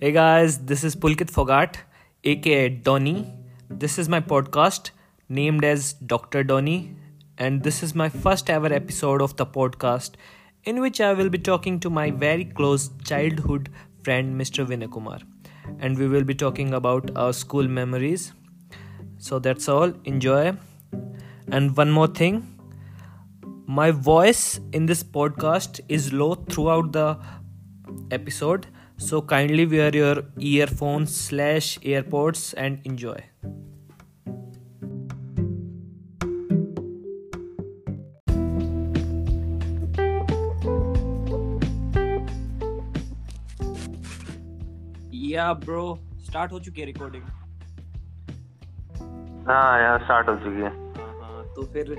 Hey guys, this is Pulkit Fogat, aka Donny. This is my podcast named as Dr. Donny, and this is my first ever episode of the podcast in which I will be talking to my very close childhood friend Mr. Vinay Kumar and we will be talking about our school memories. So that's all. Enjoy. And one more thing my voice in this podcast is low throughout the episode so kindly wear your earphones slash airpods and enjoy या bro start हो चुकी है recording हाँ यार start हो चुकी है हाँ हाँ तो फिर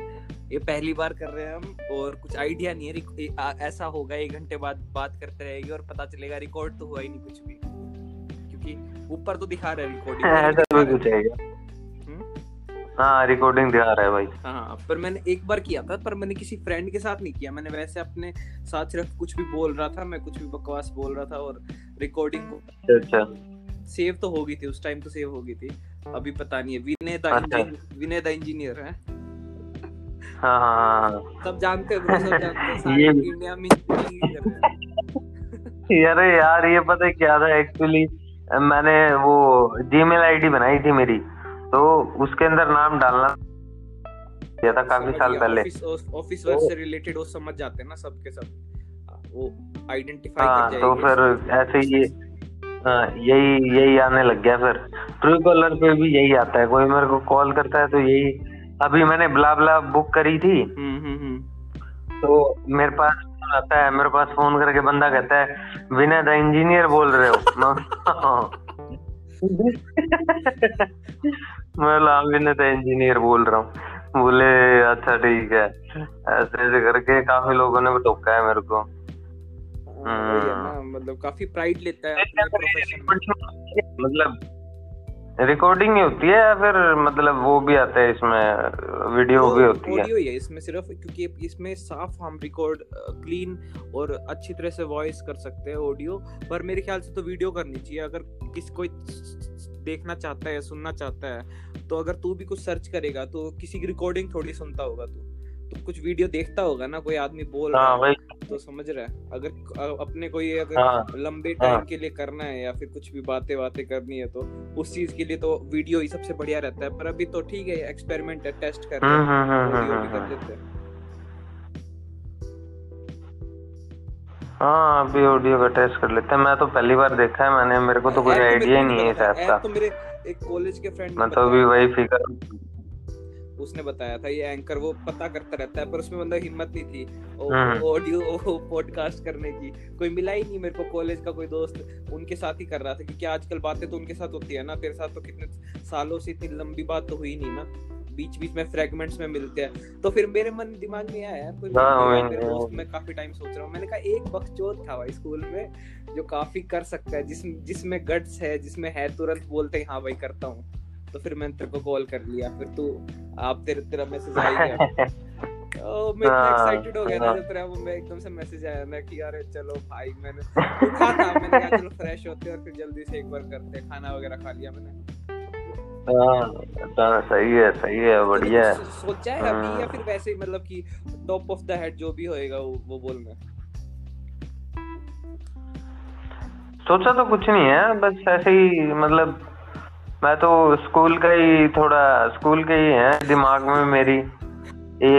ये पहली बार कर रहे हैं हम और कुछ आइडिया नहीं है ऐसा होगा एक घंटे बाद बात करते रहेगी और पता चलेगा रिकॉर्ड तो हुआ ही नहीं कुछ भी। क्योंकि ऊपर तो दिखा रहा है रिकॉर्डिंग है क्या? हम्म? हाँ रिकॉर्डिंग दिखा रहा है भाई। हाँ पर मैंने एक बार किया था पर मैंने किसी फ्रेंड के साथ नहीं किया। मैंने वैसे अपने साथ सिर्फ़ कुछ भी बोल रहा था मैं कुछ भी बकवास बोल रहा था और रिकॉर्डिंग अच्छा अच्छा। सेव तो हो गई थी उस टाइम तो सेव हो गई थी। अभी पता नहीं है विनय द अच्छा। विनय द इंजीनियर है। हाँ। हाँ हाँ, हाँ सब जानते हैं सब जानते हैं इंडिया में ही हैं। अरे यार ये पता है क्या था? एक्चुअली मैंने वो जीमेल आईडी बनाई थी मेरी तो उसके अंदर नाम डालना किया था काफ़ी साल पहले। ऑफ़िस वर्क से रिलेटेड वो समझ जाते हैं ना सबके सब। वो आइडेंटिफाई हाँ कर तो फिर ऐसे ही हाँ, यही यही आने लग गया फिर। ट्रू कॉलर पे भी यही आता है कोई मेरे को कॉल करता है तो यही अभी मैंने ब्ला ब्ला बुक करी थी। हम्म हम्म हम्म। तो मेरे पास फ़ोन आता है मेरे पास फ़ोन करके बंदा कहता है विनय द इंजीनियर बोल रहे हो। मैं हाँ, विनय द इंजीनियर बोल रहा हूँ। बोले अच्छा ठीक है। ऐसे ऐसे करके काफ़ी लोगों ने टोका है मेरे को। हाँ, मतलब काफ़ी प्राइड लेता है मतलब रिकॉर्डिंग ही होती है या फिर मतलब वो भी आता है इसमें वीडियो भी होती है? ही है, इसमें सिर्फ़, क्योंकि इसमें साफ़ हम रिकॉर्ड क्लीन और अच्छी तरह से वॉइस कर सकते हैं ऑडियो पर मेरे ख्याल से तो वीडियो करनी चाहिए। अगर किस कोई देखना चाहता है सुनना चाहता है तो अगर तू भी कुछ सर्च करेगा तो किसी की रिकॉर्डिंग थोड़ी सुनता होगा तू। तो कुछ वीडियो देखता होगा ना कोई आदमी बोल रहा हाँ है तो समझ रहा है। अगर अपने कोई अगर हाँ। लंबे टाइम हाँ। के लिए करना है या फिर कुछ भी बातें बातें करनी है तो उस चीज़ के लिए तो वीडियो ही सबसे बढ़िया रहता है। पर अभी तो ठीक है एक्सपेरिमेंट है टेस्ट कर रहे हम्म हैं हम्म हम्म हैं। हाँ अभी ऑडियो का टेस्ट कर लेते हैं। मैं तो पहली बार देखा है मैंने मेरे को तो ऐप मेरे आइडिया ही नहीं है इस ऐप का। तो मेरे एक कॉलेज के फ्रेंड मैं तो अभी वही फिकर उसने बताया था ये एंकर वो पता करता रहता है पर उसमें बंदा हिम्मत नहीं थी। ऑडियो पॉडकास्ट करने की। कोई मिला ही नहीं मेरे को कॉलेज का कोई दोस्त उनके साथ ही कर रहा था क्योंकि आजकल बातें तो उनके साथ होती है ना तेरे साथ तो कितने सालों से इतनी लंबी बात तो हुई नहीं ना। बीच बीच में फ्रेगमेंट्स में मिलते हैं। तो फिर मेरे मन दिमाग में आया यार कोई हाँ, मेरे दोस्त मैं काफ़ी टाइम सोच रहा हूँ। मैंने कहा एक बकचोद था भाई स्कूल में जो काफ़ी कर सकता है जिस जिसमें गट्स है जिसमें है तुरंत बोलते हैं हाँ भाई करता हूँ। तो फिर मैंने तेरे को कॉल कर लिया फिर तू आप तेरे तेरा मैसेज आ गया ओ, मैं इतना हाँ, एक्साइटेड हो गया ना हाँ। जब तेरा वो मैं एकदम से मैसेज आया ना कि अरे चलो भाई मैंने उठा था मैंने कहा चलो फ्रेश होते हैं और फिर जल्दी से एक बार करते हैं खाना वगैरह खा लिया मैंने हाँ हाँ, सही है सही है बढ़िया है सोचा है अभी या हाँ। फिर वैसे ही मतलब कि टॉप ऑफ़ द हेड जो भी होएगा वो, वो बोलना सोचा तो कुछ नहीं है बस ऐसे ही मतलब मैं तो स्कूल का ही थोड़ा स्कूल के ही है दिमाग में मेरी।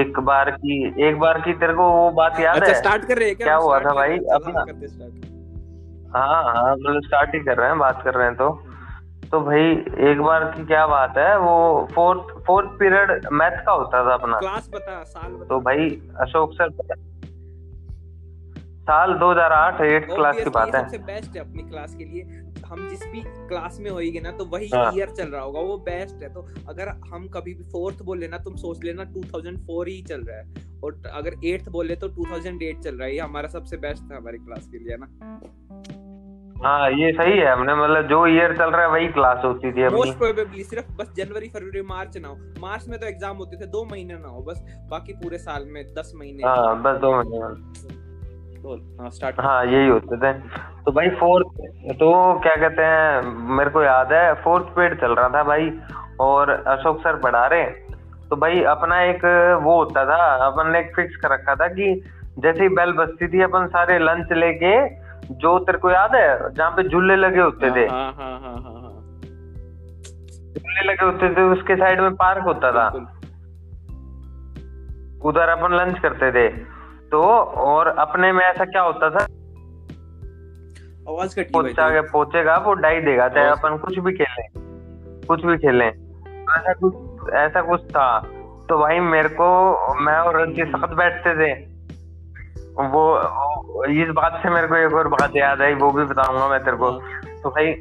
एक बार की एक बार की तेरे को वो बात याद अच्छा है? स्टार्ट कर रहे हैं क्या? क्या हुआ था भाई? अपना- हाँ हाँ मतलब स्टार्ट ही कर रहे हैं बात कर रहे हैं तो। तो भाई एक बार की क्या बात है? वो फोर्थ फोर्थ पीरियड मैथ का होता था अपना। क्लास बता साल बता। तो भाई अशोक सर साल 2008 एट्थ क्लास की बात है। सबसे बेस्ट है अपनी क्लास के लिए। हम जिस भी क्लास में होएँगे ना तो वही हाँ। ईयर चल रहा होगा वो बेस्ट है। तो अगर हम कभी भी फोर्थ बोल लेना तुम सोच लेना 2004 ही चल रहा है। और अगर एट्थ बोले तो 2008 चल रहा है। ये हमारा सबसे बेस्ट था हमारी क्लास के लिए ना? हाँ ये सही है। हमने मतलब जो ईयर चल रहा है वही क्लास होती थी मोस्ट प्रोबेबली सिर्फ़ बस जनवरी फरवरी मार्च ना हो। मार्च में तो एग्ज़ाम होते थे दो महीने ना हो बस। बाकी पूरे साल में दस महीने। हाँ बस दो महीने। बोल हाँ स्टार्ट हाँ यही होते थे तो भाई फोर्थ तो क्या कहते हैं मेरे को याद है फोर्थ पीरियड चल रहा था भाई और अशोक सर पढ़ा रहे तो भाई अपना एक वो होता था अपन ने एक फिक्स कर रखा था कि जैसे ही बेल बजती थी अपन सारे लंच लेके जो तेरे को याद है जहाँ पे झूले लगे होते थे? हाँ हाँ हाँ हाँ हाँ। झूले लगे होते थे उसके साइड में पार्क होता था। उधर अपन लंच करते थे। तो और अपने में ऐसा क्या होता था? आवाज़ कटी पोचा के पोचेगा वो डाई देगा चाहे अपन कुछ भी खेलें कुछ भी खेलें। ऐसा कुछ ऐसा कुछ था। तो भाई मेरे को मैं और रंजी साथ बैठते थे। वो वो- इस बात से मेरे को एक और बात याद आई वो भी बताऊँगा मैं तेरे को। तो भाई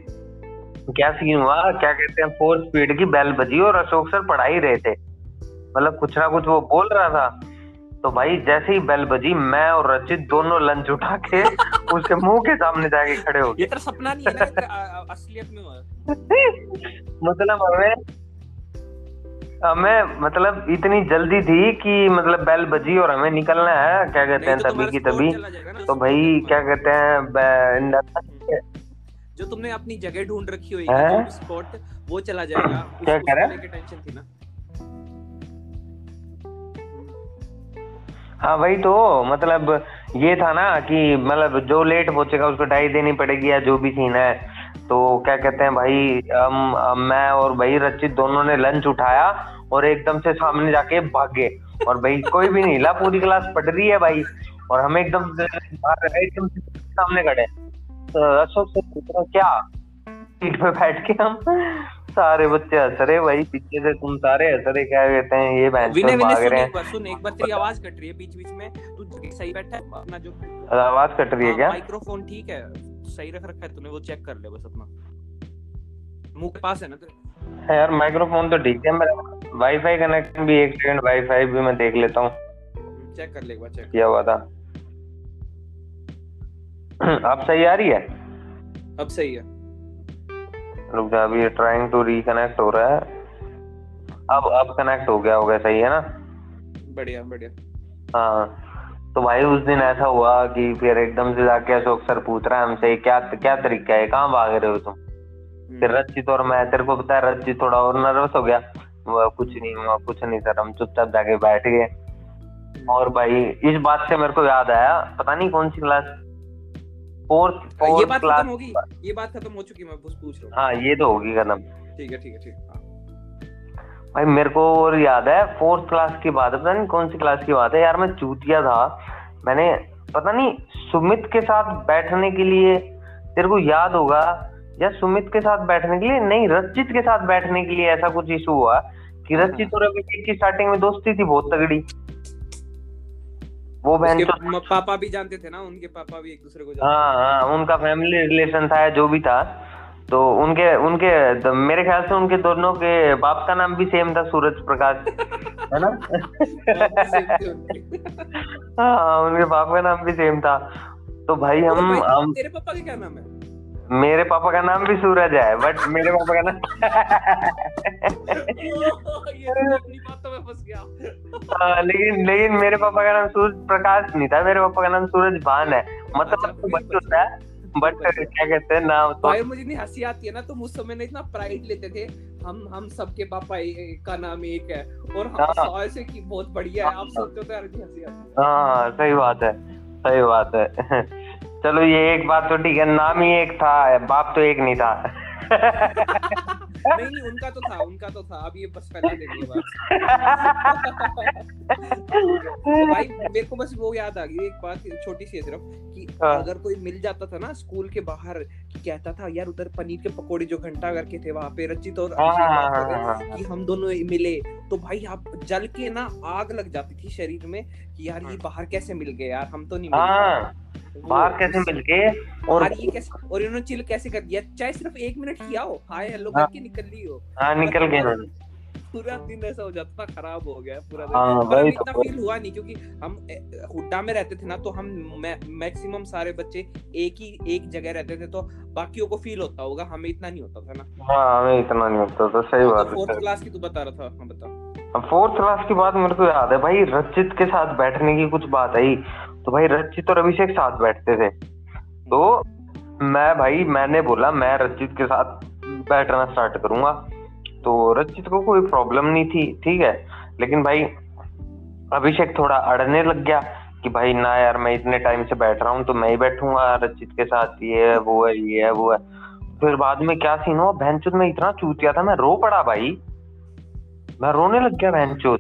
क्या सीन हुआ? क्या कहते हैं फोर स्पीड की बेल बजी और अशोक सर पढ़ा ही रहे थे। मतलब कुछ ना कुछ वो बोल रहा था। तो भाई जैसे ही बेल बजी मैं और रचित दोनों लंच उठा के उसके मुँह के सामने जाके खड़े हो गए। ये तेरा सपना नहीं है ना असलियत में हुआ। मतलब हमें हमें मतलब इतनी जल्दी थी कि मतलब बेल बजी और हमें निकलना है क्या कहते हैं तो तभी की तभी। तो भाई क्या कहते हैं जो तुमने अपनी जगह ढूंढ रखी हुई हैं? स्पॉट वो चला जाएगा। क्या कह रहा है? टेंशन थी ना। हाँ वही तो। मतलब ये था ना कि मतलब जो लेट पहुंचेगा उसको डाई देनी पड़ेगी या जो भी सीन है। तो क्या कहते हैं भाई, हम मैं और भाई रचित दोनों ने लंच उठाया और एकदम से सामने जाके भागे। और भाई, कोई भी नहीं हिला पूरी क्लास पढ़ रही है भाई। और हम एकदम एकदम से सामने खड़े। तो अशोक से क्या? सीट पे बैठ के हम सारे बच्चे हंस रहे भाई पीछे से तुम सारे हंस रहे क्या कहते हैं ये बहन विनय विनय सुन एक बार सुन एक बार तेरी आवाज़ कट रही है बीच बीच में तू सही बैठा है अपना जो आवाज़ कट रही है क्या? माइक्रोफोन ठीक है सही रख रखा है तूने वो चेक कर ले बस अपना। मुँह के पास है ना तेरे? यार माइक्रोफोन तो ठीक है मेरा वाईफाई कनेक्शन भी एक सेकंड वाईफाई भी मैं देख लेता हूँ। चेक कर ले एक बार चेक किया हुआ था? अब सही आ रही है? अब सही है। रुक जा अभी ट्राइंग टू रिकनेक्ट हो रहा है। अब अब कनेक्ट हो गया होगा सही है ना? बढ़िया बढ़िया। हाँ तो भाई उस दिन ऐसा हुआ कि फिर एकदम से जाके अशोक सर पूछ रहा है हमसे क्या क्या तरीका है कहाँ भाग रहे हो तुम? फिर रचित और मैं तेरे को पता है रचित थोड़ा और नर्वस हो गया। कुछ नहीं हुआ कुछ नहीं सर हम चुपचाप जाके बैठ गए। और भाई इस बात से मेरे को याद आया पता नहीं कौन सी क्लास फोर्थ ये बात खत्म होगी। ये बात खत्म हो चुकी मैं बस पूछ रहा हूँ। हाँ ये तो होगी कदम ठीक है ठीक है ठीक है। हाँ। भाई मेरे को और याद है फोर्थ क्लास की बात है पता नहीं कौन सी क्लास की बात है। यार मैं चूतिया था। मैंने पता नहीं सुमित के साथ बैठने के लिए तेरे को याद होगा या सुमित के साथ बैठने के लिए नहीं रचित के साथ बैठने के लिए ऐसा कुछ इशू हुआ कि रचित और अभिषेक की स्टार्टिंग में दोस्ती थी बहुत तगड़ी। वो बहन तो पापा भी जानते थे ना उनके पापा भी एक दूसरे को जानते हाँ हाँ उनका फैमिली रिलेशन था जो भी था। तो उनके उनके तो मेरे ख्याल से उनके दोनों के बाप का नाम भी सेम था सूरज प्रकाश है ना। हाँ उनके बाप का नाम भी सेम था। तो भाई हम, तो भाई, हम तेरे पापा का क्या नाम है? मेरे पापा का नाम भी सूरज है बट मेरे पापा का नाम तो हाँ, लेकिन लेकिन मेरे पापा का नाम सूरज प्रकाश नहीं था मेरे पापा का नाम सूरज भान है। मतलब अच्छा, तो बच्चे होता है बट क्या कहते हैं नाम तो भाई मुझे इतनी हँसी आती है ना तुम उस समय ना इतना प्राइड लेते थे। हम हम सबके पापा का नाम एक है और हम हाँ। ऐसे की बहुत बढ़िया है आप सोचते हो तो यार हँसी आती है। हाँ सही बात है सही बात है। चलो ये एक बात तो ठीक है नाम ही एक था बाप तो एक नहीं था नहीं नहीं उनका तो था उनका तो था अब ये बस फैला देंगे बात तो भाई मेरे को बस वो याद आ गई एक बात छोटी सी है सिर्फ़ कि हाँ। अगर कोई मिल जाता था ना स्कूल के बाहर कहता था यार उधर पनीर के पकोड़े जो घंटा करके थे वहाँ पे रचित और हाँ, अभिषेक हाँ, हाँ, कि हम दोनों मिले। तो भाई आप जल के ना आग लग जाती थी शरीर में कि यार ये बाहर कैसे मिल गए यार? हम तो नहीं मिले। बाहर कैसे मिल गए और ये कैसे और इन्होंने चिल कैसे कर दिया? चाहे सिर्फ़ एक मिनट किया हो हाय हेलो। करके निकल ली हो। हाँ निकल गए पूरा दिन ऐसा हो जाता था खराब हो गया पूरा दिन। हाँ, पर इतना तो। फील हुआ नहीं क्योंकि हम हुड्डा में रहते थे ना तो हम मैक्सिमम सारे बच्चे एक ही एक जगह रहते थे तो बाकियों को फील होता होगा हमें इतना नहीं होता था ना। हाँ हमें इतना नहीं होता तो सही तो बात फोर्थ क्लास की तू बता रहा था हाँ बता। फोर्थ क्लास की बात मेरे को याद है भाई रचित के साथ बैठने की कुछ बात आई। तो भाई रचित और अभिषेक साथ बैठते थे। तो मैं भाई मैंने बोला मैं रचित के साथ बैठना स्टार्ट करूँगा। तो रचित को कोई प्रॉब्लम नहीं थी ठीक है? लेकिन भाई अभिषेक थोड़ा अड़ने लग गया कि भाई ना यार मैं इतने टाइम से बैठ रहा हूँ तो मैं ही बैठूँगा रचित के साथ। ये है वो है ये है वो है। फिर बाद में क्या सीन हुआ? भैंचुद में इतना चूतिया था मैं रो पड़ा भाई। मैं रोने लग गया भैंचुद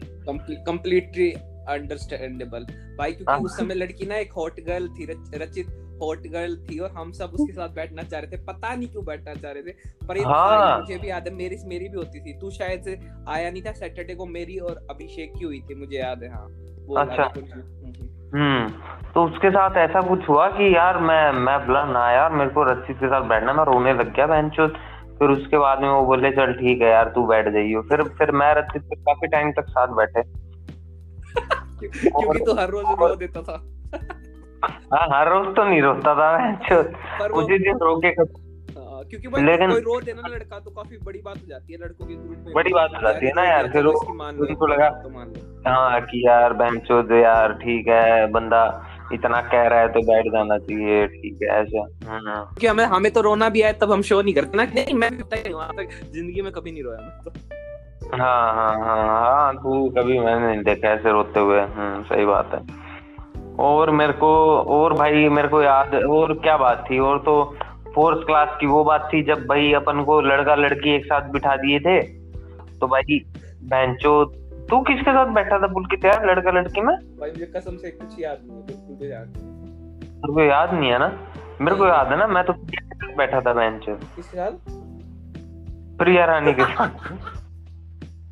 कंप्लीटली अंडरस्टैंडेबल भाई क्योंकि हाँ। उस समय लड़की ना एक हॉट गर्ल थी रच- रचित हॉट गर्ल थी और हम सब उसके साथ बैठना चाह रहे थे। पता नहीं क्यों बैठना चाह रहे थे। पर ये हाँ। मुझे भी याद है मेरी मेरी भी होती थी। तू शायद से आया नहीं था सैटरडे को मेरी और अभिषेक की हुई थी मुझे याद है हाँ। वो अच्छा। हम्म, हम्म। तो उसके साथ ऐसा कुछ हुआ कि यार मैं मैं बोला ना यार मेरे को रचित के साथ बैठना मैं रोने लग गया भैंचुद फिर उसके बाद में वो बोले चल ठीक है यार तू बैठ जाइयो। फिर फिर मैं रचित के काफ़ी टाइम तक साथ बैठे। क्योंकि तू हर रोज रो देता था। हाँ हर रोज तो नहीं रोता था वो उसी दिन रो के हाँ, क्योंकि भाई लेकिन- कोई रो देना लड़का तो काफ़ी बड़ी बात हो जाती है लड़कों के ग्रुप में। बड़ी बात हो जाती है ना यार, फिर उनको लगा तो मान हाँ कि यार भैंचुद यार ठीक है बंदा इतना कह रहा है तो बैठ जाना चाहिए ठीक है ऐसा। हम्म क्योंकि हमें हमें तो रोना भी आया तब हम शो नहीं करते ना। नहीं मैं भी वहाँ तक ज़िंदगी में कभी नहीं रोया मैं तो। हाँ हाँ हाँ हाँ तू कभी मैंने नहीं देखा ऐसे रोते हुए। हम्म सही बात है। और मेरे को और भाई मेरे को याद और क्या बात थी? और तो फोर्थ क्लास की वो बात थी जब भाई अपन को लड़का लड़की एक साथ बिठा दिए थे। तो भाई बेंचो तू किसके साथ बैठा था पुलकित यार लड़का लड़की में? भाई मुझे कसम से कुछ याद नहीं है बिल्कुल भी याद नहीं को याद नहीं है ना? मेरे को याद है ना मैं तो के बैठा था बेंच किसके साथ? प्रिया रानी के साथ।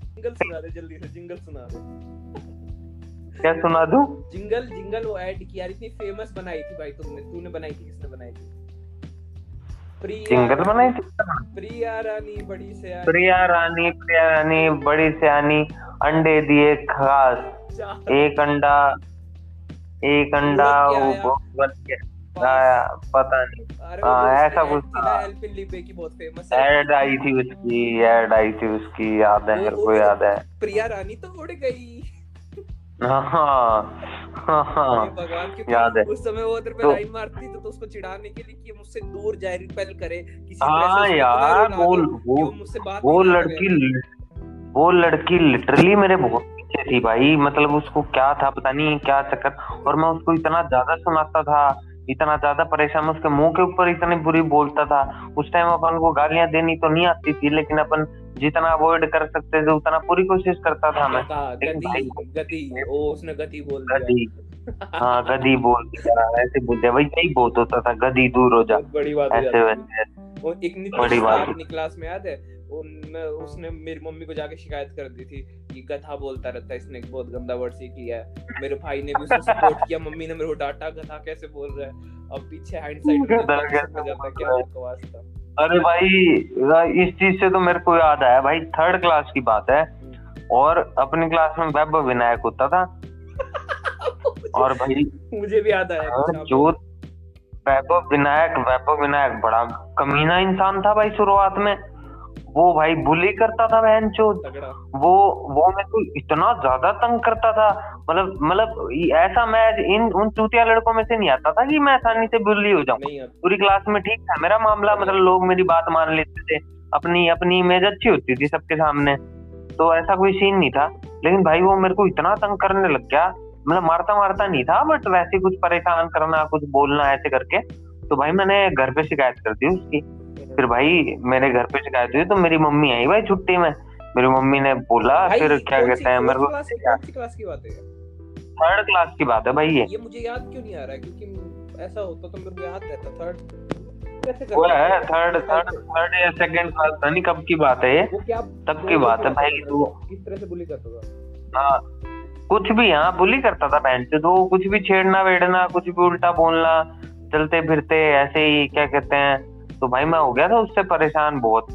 जिंगल सुना दे जल्दी से जिंगल सुना दे। क्या सुना दूँ? जिंगल जिंगल वो ऐड की यार इतनी फ़ेमस बनाई थी भाई तुमने। तूने बनाई थी किसने बनाई थी? प्रिया जिंगल बनाई थी? प्रिया रानी बड़ी से यार प्रिया रानी प्रिया रानी बड़ी सियानी अंडे दिए खास। एक अंडा एक अंडा वो बन के आया? पता नहीं। हाँ, ऐसा कुछ थी। की बहुत फ़ेमस एड आई थी उसकी एड आई थी उसकी याद है मेरे को याद है। प्रिया रानी तो उड़ गई। हाँ हाँ हाँ भगवान क्योंकि याद। उस समय वो उधर तो- लाइन मारती तो, तो उसको चिढ़ाने के लिए कि मुझसे दूर जाए रिपेल करे किसी हाँ तरह से उसको यार वो वो वो मुझसे बात वो ना लड़की वो लड़की लिटरली मेरे बहुत पीछे थी भाई मतलब उसको क्या था पता नहीं क्या चक्कर और मैं उसको इतना ज़्यादा सुनाता था इतना ज़्यादा परेशान उसके मुँह के ऊपर इतनी बुरी बोलता था। उस टाइम अपन को गालियाँ देनी तो नहीं आती थी लेकिन अपन जितना अवॉइड कर सकते थे उतना पूरी कोशिश करता था मैं। गधी भाई- गधी ओ उसने गधी बोल दिया। हाँ गधी बोल दिया ऐसे बोलते वही यही बहुत होता था गधी दूर हो जा। बड़ी बात ऐसे वैसे वो एक बड़ी बात अपनी क्लास में याद है? उसने मेरी मम्मी को जाके शिकायत कर दी थी कि गधा बोलता रहता है इसने बहुत गंदा वर्ड सीख लिया है। मेरे भाई ने भी उसको सपोर्ट किया मम्मी ने मेरे को डांटा गधा कैसे बोल रहा है? अब पीछे हाइंडसाइट में समझ आता है क्या बकवास था। अरे भाई इस चीज़ से तो मेरे को याद आया भाई थर्ड क्लास की बात है। और अपनी क्लास में वैभव विनायक होता था। और भाई मुझे भी याद आया हाँ, जो वैभव विनायक वैभव विनायक बड़ा कमीना इंसान था भाई शुरुआत में। वो भाई बुली करता था बहन चो वो वो मेरे को इतना ज़्यादा तंग करता था। मतलब मतलब ऐसा मैं इन उन चूतिया लड़कों में से नहीं आता था कि मैं आसानी से बुली हो जाऊँ। पूरी क्लास में ठीक था। मेरा मामला मतलब लोग मेरी बात मान लेते थे। अपनी अपनी इमेज अच्छी होती थी सबके सामने। तो ऐसा कोई सीन नहीं था। लेकिन भाई वो मेरे को इतना तंग करने लग गया। मतलब मारता मारता नहीं था बट वैसे कुछ परेशान करना कुछ बोलना ऐसे करके। तो भाई मैंने घर पे शिकायत कर दी उसकी। फिर भाई मेरे घर पे शिकायत हुई तो मेरी मम्मी आई भाई छुट्टी में। मेरी मम्मी ने बोला फिर क्या कहते हैं मेरे को क्लास की- बात है? थर्ड क्लास की बात है? भाई ये। ये मुझे याद क्यों नहीं आ रहा है? क्योंकि ऐसा होता तो मेरे को याद रहता। थर्ड वो है? थर्ड थर्ड थर्ड या सेकंड क्लास पता नहीं कब की बात है ये। तब की बात है भाई तू किस तरह से बुली करता था? हाँ कुछ भी हाँ बुली करता था बहन से तो कुछ भी छेड़ना वेड़ना कुछ भी उल्टा बोलना चलते फिरते ऐसे ही क्या कहते हैं तो भाई मैं हो गया था उससे परेशान बहुत।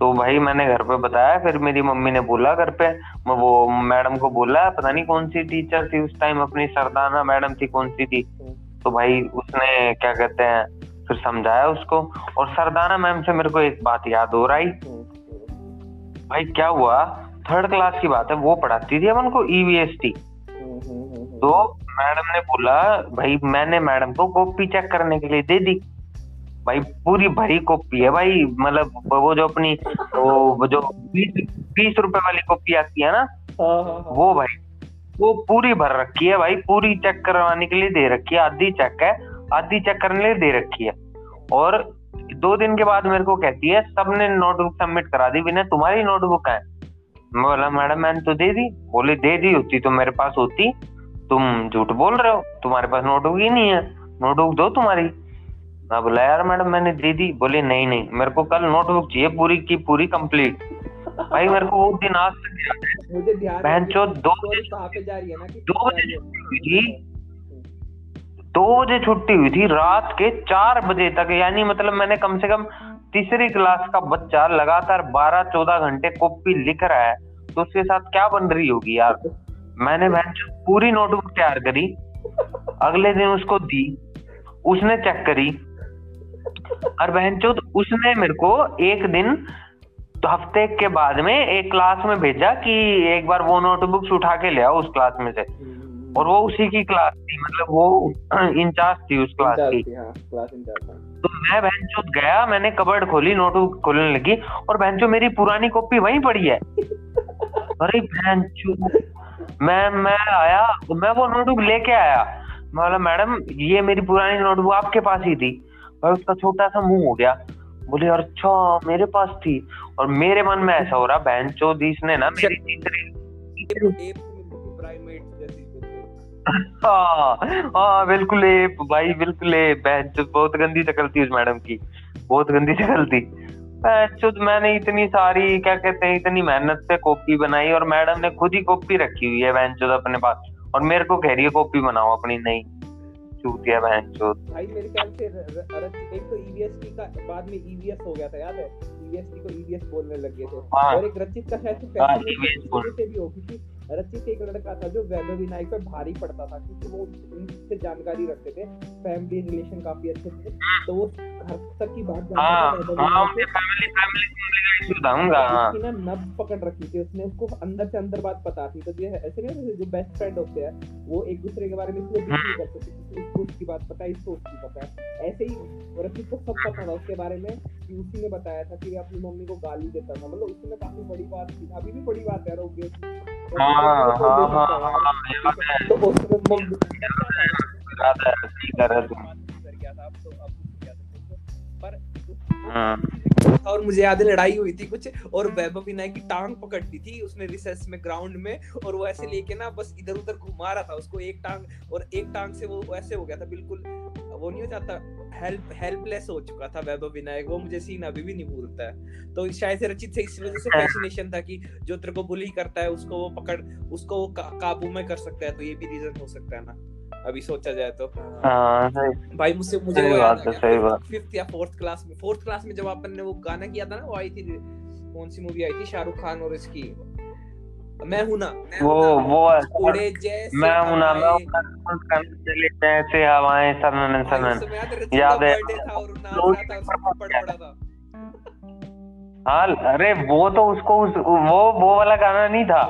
तो भाई मैंने घर पे बताया, फिर मेरी मम्मी ने बोला घर पे। मैं वो मैडम को बोला, पता नहीं कौन सी टीचर थी उस टाइम अपनी सरदाना मैडम थी कौन सी थी। तो भाई उसने क्या कहते हैं, फिर समझाया उसको। और सरदाना मैम से मेरे को एक बात याद हो रही भाई क्या हुआ थर्ड क्लास की बात है, वो पढ़ाती थी अपन को ईवीएसटी तो मैडम ने बोला, भाई मैंने मैडम को कॉपी चेक करने के लिए दे दी। भाई पूरी भरी कॉपी है भाई। मतलब वो जो अपनी वो जो बीस रुपए वाली कॉपी आती है ना हाँ, हाँ, हाँ। वो भाई वो पूरी भर रखी है भाई। पूरी चेक करवाने के लिए दे रखी है। आधी चेक है आधी चेक करने के लिए दे रखी है। और दो दिन के बाद मेरे को कहती है सबने नोटबुक सबमिट करा दी। बिना तुम्हारी नोटबुक है। मैं बोला मैडम मैंने तो दे दी। बोले दे दी होती तो मेरे पास होती। तुम झूठ बोल रहे हो। तुम्हारे पास नोटबुक ही नहीं है। नोटबुक दो तुम्हारी। मैं बोला यार मैडम मैंने दे दी बोले नहीं नहीं मेरे को कल नोटबुक चाहिए पूरी की पूरी कंप्लीट भाई मेरे को वो दिन आज तक मुझे ध्यान बहन चो दो बजे है दो बजे छुट्टी हुई थी। दो बजे छुट्टी हुई थी रात के चार बजे तक। यानी मतलब मैंने कम से कम तीसरी क्लास का बच्चा लगातार बारह चौदह घंटे कॉपी लिख रहा है तो उसके साथ क्या बन रही होगी यार? मैंने बहन चो पूरी नोटबुक तैयार करी। अगले दिन उसको दी उसने चेक करी और बहन चो उसने मेरे को एक दिन तो हफ़्ते के बाद में एक क्लास में भेजा कि एक बार वो नोटबुक्स उठा के ले आओ उस क्लास में से। और वो उसी की क्लास थी मतलब वो इंचार्ज थी उस क्लास की। हाँ क्लास हाँ। तो मैं बहन चोत गया मैंने कबर्ड खोली नोटबुक खोलने लगी और बहन चो मेरी पुरानी कॉपी वहीं पड़ी है। अरे बहन मैं मैं आया मैं वो नोटबुक लेके आया। मैं बोला मैडम ये मेरी पुरानी नोटबुक आपके पास ही थी। और उसका छोटा सा मुँह हो गया। बोले अच्छा मेरे पास थी। और मेरे मन में ऐसा हो रहा बहन चोद इसने ना मेरी तीसरी एप जैसी बिल्कुल। हाँ हाँ बिल्कुल ए भाई बिल्कुल ए बहन बहुत गंदी शक्ल थी उस मैडम की बहुत गंदी शक्ल थी। मैंने इतनी सारी क्या कहते हैं इतनी मेहनत से कॉपी बनाई और मैडम ने खुद ही कॉपी रखी हुई है बहन अपने पास। और मेरे को कह रही है कॉपी बनाओ अपनी नई चूतिया बहन चोद भाई मेरे ख्याल से एक तो ईवीएसटी का बाद में ईवीएस हो गया था याद है? ईवीएसटी को ईवीएस बोलने लग गए थे। हाँ। और एक रचित का शायद से हाँ, से भी हो क्योंकि रचित एक लड़का था जो वैभव विनायक पे भारी पड़ता था क्योंकि वो उनसे जानकारी रखते थे। फैमिली रिलेशन काफ़ी अच्छे थे। तो वो घर तक की बात जानता हाँ हाँ का हाँ। ना नब पकड़ रखी थी उसने उसको अंदर से अंदर बात पता थी तो ये ऐसे नहीं जो बेस्ट फ्रेंड होते हैं वो एक दूसरे के बारे में इसलिए कुछ नहीं कर सकते उसको उसकी बात पता है इसको उसकी पता है। ऐसे ही रचित को सब पता था उसके बारे में कि उसी ने बताया था कि अपनी मम्मी को गाली देता था। मतलब उसमें काफ़ी बड़ी बात थी अभी भी बड़ी बात है। हाँ हाँ हाँ हाँ याद है तो उसमें याद है सही रहे हो कर अब तो। पर हाँ और मुझे याद है लड़ाई हुई थी कुछ और वैभव विनायक की टांग पकड़ ली थी उसने रिसेस में ग्राउंड में और वो ऐसे लेके ना बस इधर उधर घुमा रहा था उसको एक टांग और एक टांग से वो ऐसे हो गया था बिल्कुल वो नहीं हो जाता हेल्प हेल्पलेस हो चुका था वैभव विनायक वो मुझे सीन अभी भी नहीं भूलता है। तो शायद से रचित से इस वजह से फैसिनेशन था कि जो तेरे को बुली करता है उसको वो पकड़ उसको वो काबू में कर सकता है तो ये भी रीजन हो सकता है ना। अभी सोचा जाए तो। हाँ भाई मुझसे मुझे वो याद बात है, सही बात। फिफ्थ या फोर्थ क्लास में फोर्थ क्लास में जब अपन ने वो गाना किया था ना वो आई थी कौन सी मूवी आई थी? शाहरुख खान और इसकी। मैं हूँ ना मैं वो हूँ ना। वो उड़े जैसे मैं हूँ ना मैं हूँ ना, चले जैसे हवाएँ सनन सनन। याद है हाँ अरे वो तो उसको उस, वो वो वाला गाना नहीं था।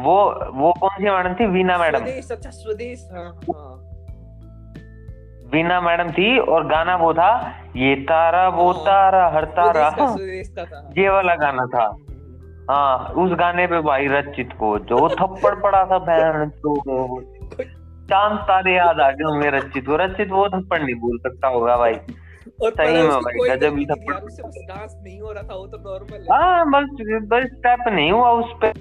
वो वो कौन सी मैडम थी? वीना मैडम। अच्छा स्वदेश हाँ हाँ। वीना मैडम थी और गाना वो था ये तारा वो हाँ। तारा हर तारा। ये वाला गाना था। हाँ उस गाने पे भाई रचित को जो थप्पड़ पड़ा था बहन तो चाँद तारे याद आ गए होंगे रचित को। रचित वो थप्पड़ नहीं भूल सकता होगा भाई। सही में भाई, गजब ही थप्पड़। डांस नहीं हो रहा था वो तो नॉर्मल हाँ। बस बस स्टेप नहीं हुआ उस पे।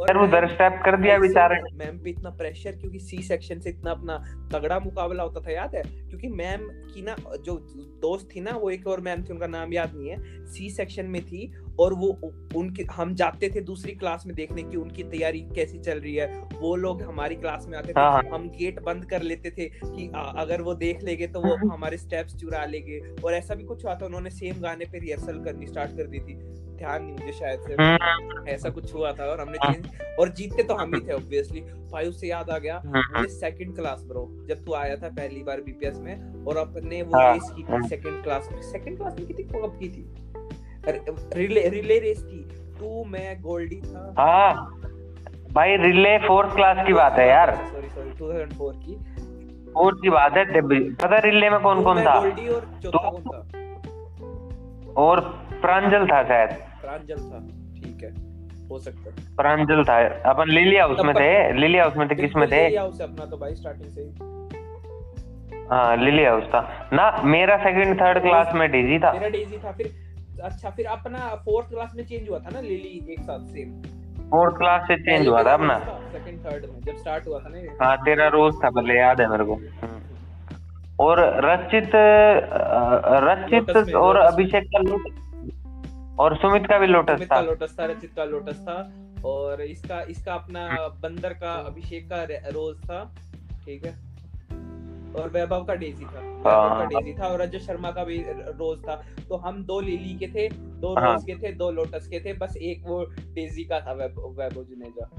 और वो स्टेप कर दिया बेचारे मैम पे इतना प्रेशर क्योंकि सी सेक्शन से इतना अपना तगड़ा मुकाबला होता था याद है? क्योंकि मैम की ना जो दोस्त थी ना वो एक और मैम थी उनका नाम याद नहीं है। सी सेक्शन में थी और वो उनकी हम जाते थे दूसरी क्लास में देखने की उनकी तैयारी कैसी चल रही है। वो लोग हमारी क्लास में आते थे हाँ, हाँ। हम गेट बंद कर लेते थे कि अगर वो देख लेंगे तो वो हमारे स्टेप्स चुरा लेंगे और ऐसा भी कुछ हुआ था उन्होंने सेम गाने पे रिहर्सल करनी स्टार्ट कर दी थी। ध्यान नहीं मुझे शायद से। ऐसा कुछ हुआ था और हमने हाँ। चेंज और जीतते तो हम ही थे ऑब्वियसली भाई उससे याद आ गया मुझे सेकंड क्लास ब्रो जब तू आया था पहली बार बीपीएस में और अपने वो हाँ, रेस की हाँ। थी सेकंड क्लास में। सेकंड क्लास में की थी कब की थी? रिले रिले रेस थी। तू मैं गोल्डी था। हाँ। भाई रिले फोर्थ क्लास की बात है यार। सॉरी सॉरी 2004 की। फोर्थ की बात है पता रिले में कौन कौन था? गोल्डी और चौथा कौन था? और प्रांजल था शायद। प्रांजल था। ठीक है। हो सकता है। प्रांजल था। अपन लिली हाउस में थे? लिली हाउस में थे? किसमें थे? या उसे अपना तो भाई स्टार्टिंग से ही। हाँ लिली हाउस था ना मेरा सेकंड थर्ड क्लास में डीजी था। मेरा डेजी था फिर अच्छा फिर अपना फोर्थ क्लास में चेंज हुआ था ना लिली एक साथ सेम फोर्थ क्लास से चेंज हुआ था अपना। सेकंड थर्ड में जब स्टार्ट हुआ था ना हाँ तेरा रोज था पहले याद है मेरे को। और रचित रचित और अभिषेक का लोटस और सुमित का भी लोटस था। लोटस था रचित का लोटस था। और इसका इसका अपना बंदर का अभिषेक का रोज था ठीक है? और वैभव का डेजी था। वैभव का हाँ। डेजी था और अजय शर्मा का भी रोज था। तो हम दो लिली के थे दो हाँ। रोज के थे दो लोटस के थे बस एक वो डेजी का था वैभव वैभव जुनेजा।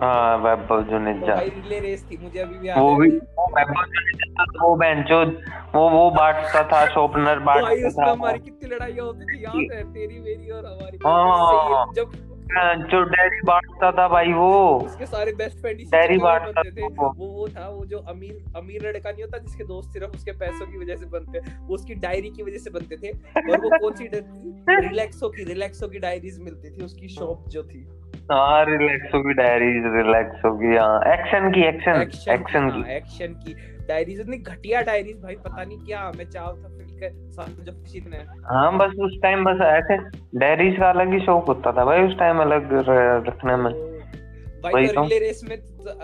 हाँ वैभव तो भाई रिले रेस थी मुझे अभी भी याद वो भी वो वैभव जुनेजा वो बेंचो वो वो बांटता था शोपनर भाई उसमें हमारी कितनी लड़ाइयाँ होती थी याद है? तेरी मेरी और हमारी। हाँ। जब जो डैडी बांटता था भाई वो। उसके सारे बेस्ट फ्रेंड चक्कर बांटता थे। वो। वो था वो जो अमीर अमीर लड़का नहीं होता जिसके दोस्त सिर्फ़ उसके पैसों की वजह से बनते वो उसकी डायरी की वजह से बनते थे। और वो कौन सी रिलैक्सो की रिलैक्सो की डायरीज मिलती थी उसकी शॉप जो थी। हाँ रिलैक्सो की डायरीज रिलैक्सो की हाँ एक्शन की एक्शन एक्शन एक्शन की की हाँ, एक्शन की। डायरीज इतनी घटिया डायरीज भाई पता नहीं क्या मैं चाव था जब हाँ बस उस टाइम बस ऐसे डायरीज का अलग ही शौक होता था भाई उस टाइम अलग रखने में भाई तो तो। रिले रेस में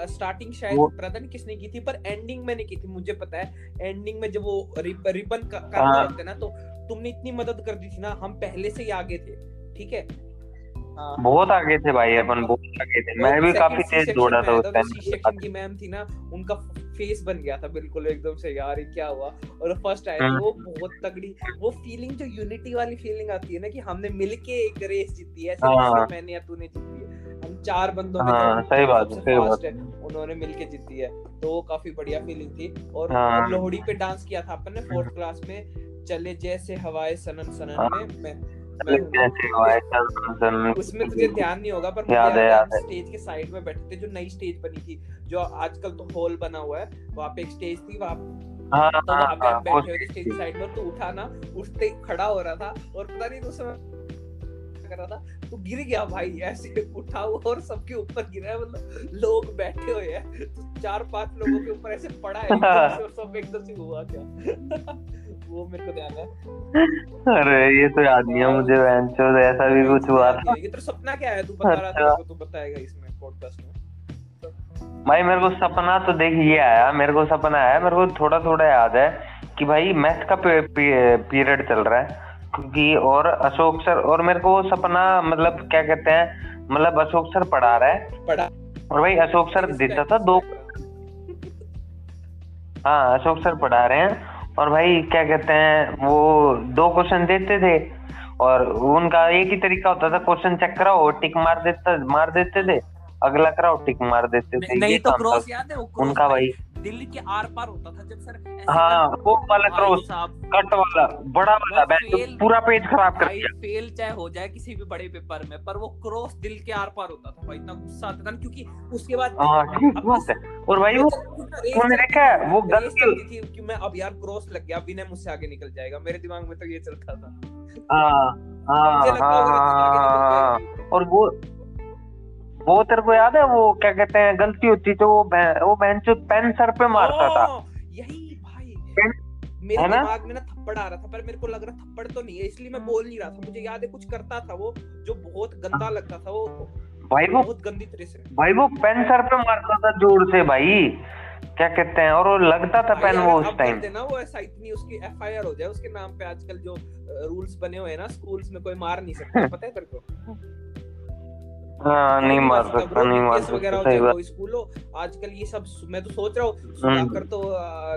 स्टार्टिंग शायद प्रदन किसने की थी पर एंडिंग मैंने की थी मुझे पता है एंडिंग में जब वो रिब, रिबन का करना हाँ। होता है ना तो तुमने इतनी मदद कर दी थी ना हम पहले से ही आगे थे ठीक हाँ बहुत आगे थे भाई अपन बहुत आगे थे। मैं भी काफ़ी तेज दौड़ा था उस सेक्शन टाइम की मैम थी ना उनका फेस बन गया था बिल्कुल एकदम से यार ये क्या हुआ? और फ़र्स्ट थे हम्म। वो बहुत तगड़ी वो फीलिंग जो यूनिटी वाली फीलिंग आती है ना कि हमने मिलके एक रेस जीती है ऐसे हाँ। मैंने या तूने जीती है। हम चार बंदों में हाँ, सही बात है, सही बात। है, उन्होंने मिलके जीती है। तो वो काफ़ी बढ़िया फीलिंग थी। और हाँ। लोहड़ी पे डांस किया था अपन ने फोर्थ क्लास में चले जैसे हवाएँ सनन सनन हाँ। में हूँ है, उसमें तुझे ध्यान नहीं होगा पर मुझे याद है, याद स्टेज के साइड में बैठे थे जो नई स्टेज बनी थी जो आजकल तो हॉल बना हुआ है वहाँ पे एक स्टेज थी वहाँ हाँ तो हाँ वहाँ पे हाँ बैठे हुए थे स्टेज साइड पर तो उठा ना उठते खड़ा हो रहा था और पता नहीं उस समय कर रहा था तो गिर गया भाई ऐसे उठा हुआ और सबके ऊपर गिरा है मतलब लोग बैठे हुए हैं तो चार पाँच लोगों के ऊपर ऐसे पड़ा है और सब एकदम से हुआ क्या? वो मेरे को ध्यान है। अरे ये तो याद नहीं है मुझे बेंचो ऐसा भी कुछ हुआ था। ये तेरा सपना क्या है तू बता रहा था अच्छा। तू बताएगा इसमें पॉडकास्ट में। भाई मेरे को सपना तो देख ये आया मेरे को सपना आया मेरे को थोड़ा थोड़ा याद है कि भाई मैथ का पीरियड चल रहा है। क्योंकि और अशोक सर और मेरे को वो सपना मतलब क्या कहते हैं मतलब अशोक सर पढ़ा रहा है। पढ़ा। और भाई अशोक सर देता था दो हाँ अशोक सर पढ़ा रहे हैं। और भाई क्या कहते हैं वो दो क्वेश्चन देते थे और उनका एक ही तरीका होता था क्वेश्चन चेक कराओ टिक मार देता मार देते थे अगला कराओ टिक मार देते थे नहीं तो क्रॉस याद है उनका भाई दिल्ली के आर पार होता था जब सर हाँ वो वाला क्रॉस कट वाला बड़ा वाला बैच पूरा पेज खराब कर दिया। फेल चाहे हो जाए किसी भी बड़े पेपर में पर वो क्रॉस दिल के आर पार होता था भाई इतना गुस्सा आता था क्योंकि उसके बाद हाँ ठीक बात है। और भाई वो तूने देखा है वो गलती थी कि मैं अब यार क्रॉस लग गया विनय मुझसे आगे निकल जाएगा मेरे दिमाग में तो ये चलता था। हाँ हाँ हाँ हाँ। और वो वो तेरे को याद है वो क्या कहते हैं गलती होती तो वो भैं- वो बहन पेन सर पे मारता था। हाँ, यही भाई। पेन- मेरे है? दिमाग में ना थप्पड़ आ रहा था पर मेरे को लग रहा थप्पड़ तो नहीं है इसलिए मैं बोल नहीं रहा था। मुझे याद है कुछ करता था वो जो बहुत गंदा लगता था वो भाई वो बहुत गंदी तरह से। भाई वो पेन सर पे मारता था ज़ोर से भाई क्या कहते हैं और वो लगता था पेन वो उस टाइम ना वो ऐसा इतनी उसकी एफआईआर हो जाए उसके नाम पे आजकल जो रूल्स बने हुए हैं ना स्कूल्स में कोई मार नहीं सकता पता है तेरे को? हाँ नहीं मार सकता नहीं मार सकता सही बात। स्कूल हो आजकल ये सब मैं तो सोच रहा हूँ सुधाकर तो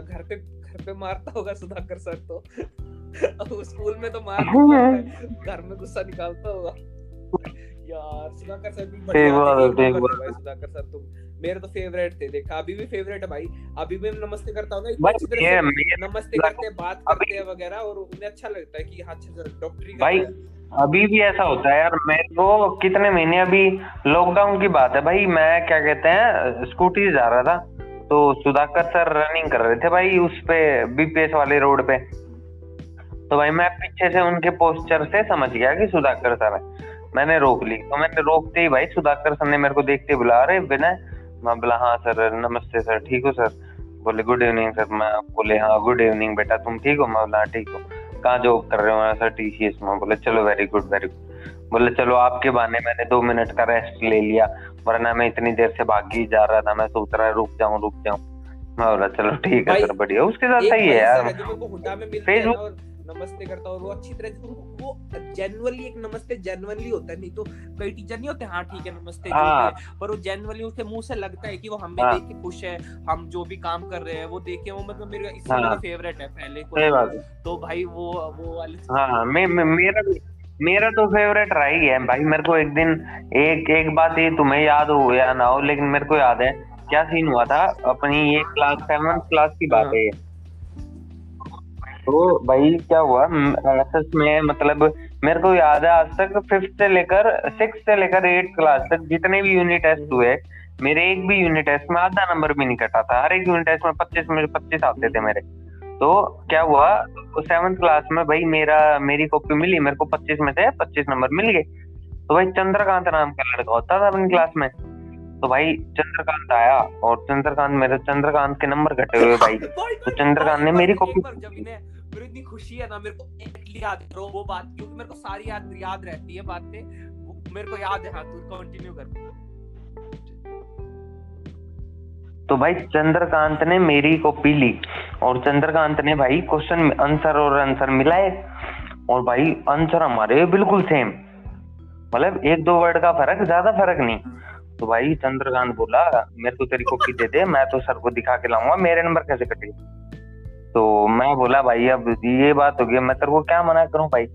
घर पे घर पे मारता होगा सुधाकर सर तो। स्कूल में तो मार घर में गुस्सा निकालता होगा। यार सुधाकर सर भी बढ़िया सुधाकर सर तुम मेरे तो फेवरेट थे देख अभी भी फेवरेट है भाई अभी भी नमस्ते करता हूँ ना नमस्ते करते हैं बात करते हैं वगैरह और उन्हें अच्छा लगता है कि हाँ अच्छा डॉक्टरी भाई अभी भी ऐसा होता है यार मेरे को कितने महीने अभी लॉकडाउन की बात है भाई, मैं क्या कहते हैं स्कूटी जा रहा था तो सुधाकर सर रनिंग कर रहे थे भाई उस पे बीपीएस वाले रोड पे। तो भाई मैं पीछे से उनके पोस्टर से समझ गया कि सुधाकर सर है। मैंने रोक ली तो मैंने रोकते ही भाई सुधाकर सर ने मेरे को देखते बुला रहे विनय मैं बोला हाँ सर नमस्ते सर ठीक हो सर बोले गुड इवनिंग सर मैं बोले हाँ गुड इवनिंग बेटा, तुम ठीक हो? मैं बोला हाँ ठीक हो। कहाँ जॉब कर रहे हो? सर टी सी एस में बोले चलो वेरी गुड वेरी गुड बोले चलो आपके बहाने मैंने दो मिनट का रेस्ट ले लिया वरना मैं इतनी देर से भागी जा रहा था। मैं सोच रहा रुक जाऊँ रुक जाऊँ। मैं बोला चलो ठीक है सर बढ़िया। उसके साथ सही है यार। फेसबुक नमस्ते करता और वो अच्छी तरह से वो जेनुअली एक नमस्ते जेनुअली होता है नहीं तो कई टीचर नहीं होते हाँ ठीक है नमस्ते हाँ। पर वो जेनुअली उसके मुँह से लगता है कि वो हमें हाँ। देख के खुश है हम जो भी काम कर रहे हैं वो देख के वो मतलब मेरा इससे हाँ। मेरा फेवरेट है पहले को तो भाई वो वो वाली हाँ मैं मेरा मेरा तो फेवरेट रहा ही है भाई मेरे को एक दिन एक एक बात ये तुम्हें याद हो या ना हो लेकिन मेरे को याद है क्या सीन हुआ था अपनी ये क्लास सेवन क्लास की बात है तो भाई क्या हुआ? एस में मतलब मेरे को याद है आज तक फिफ्थ से लेकर सिक्स से लेकर एट क्लास तक जितने भी यूनिट टेस्ट हुए, मेरे एक भी यूनिट टेस्ट में आधा नंबर भी नहीं कटा था। हर एक यूनिट टेस्ट में पच्चीस में पच्चीस आते थे मेरे। तो क्या हुआ? सेवन्थ क्लास में भाई मेरा, मेरी कॉपी मिली, मेरे को पच्चीस में से पच्चीस नंबर मिल गए। तो भाई चंद्रकांत नाम का लड़का होता था अपनी क्लास में। तो भाई चंद्रकांत आया और चंद्रकांत मेरे, चंद्रकांत के नंबर घटे हुए भाई। तो चंद्रकांत ने मेरी कॉपी मेरे इतनी खुशी है ना, मेरे को याद करो वो बात, क्योंकि मेरे को सारी याद याद रहती है बातें मेरे को याद है हाँ तू कंटिन्यू कर। तो भाई चंद्रकांत ने मेरी कॉपी ली, और चंद्रकांत ने भाई क्वेश्चन आंसर और आंसर मिलाए, और भाई आंसर हमारे बिल्कुल सेम मतलब एक दो वर्ड का फ़र्क, ज़्यादा फ़र्क नहीं। तो भाई चंद्रकांत बोला, मेरे को तेरी कॉपी दे दे, मैं तो सर को दिखा के लाऊँगा, मेरे नंबर कैसे कटेगी? तो मैं बोला, भाई, अब ये बात हो गई मैं तेरे को क्या मना करूँ भाई?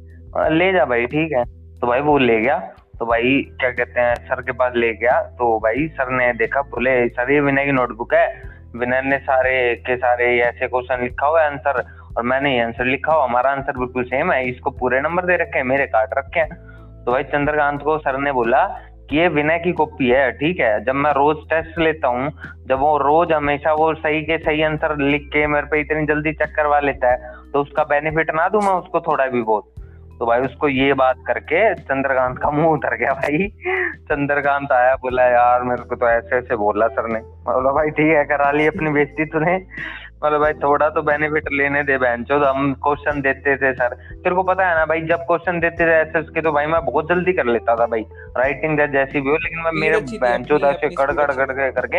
ले जा भाई, ठीक है। तो भाई वो ले गया। तो भाई क्या कहते हैं, सर के पास ले गया। तो भाई सर ने देखा, बोले, सर, ये विनय की नोटबुक है। विनय ने सारे के सारे ऐसे क्वेश्चन लिखा हुआ है आंसर और मैंने ये आंसर लिखा हुआ, हमारा आंसर बिल्कुल सेम है। इसको पूरे नंबर दे रखे हैं, मेरे काट रखे हैं। तो भाई चंद्रकांत को सर ने बोला ये विनय की कॉपी है, ठीक है? जब मैं रोज टेस्ट लेता हूँ, जब वो रोज हमेशा वो सही के सही आंसर लिख के मेरे पे इतनी जल्दी चेक करवा लेता है तो उसका बेनिफिट ना दू मैं, उसको थोड़ा भी बहुत। तो भाई उसको ये बात करके चंद्रकांत का मुँह उतर गया भाई। चंद्रकांत आया, बोला, यार मेरे को तो ऐसे ऐसे बोला सर ने। बोला, भाई ठीक है, करा ली अपनी बेइज्जती तूने। मतलब भाई थोड़ा तो बेनिफिट लेने दे बहन चो हम क्वेश्चन देते थे सर तेरे को पता है ना भाई जब क्वेश्चन देते थे एस के तो भाई मैं बहुत जल्दी कर लेता था भाई। राइटिंग जैसी भी हो लेकिन मैं मेरे बहन चो ऐसे कड़ कड़ कड़ करके।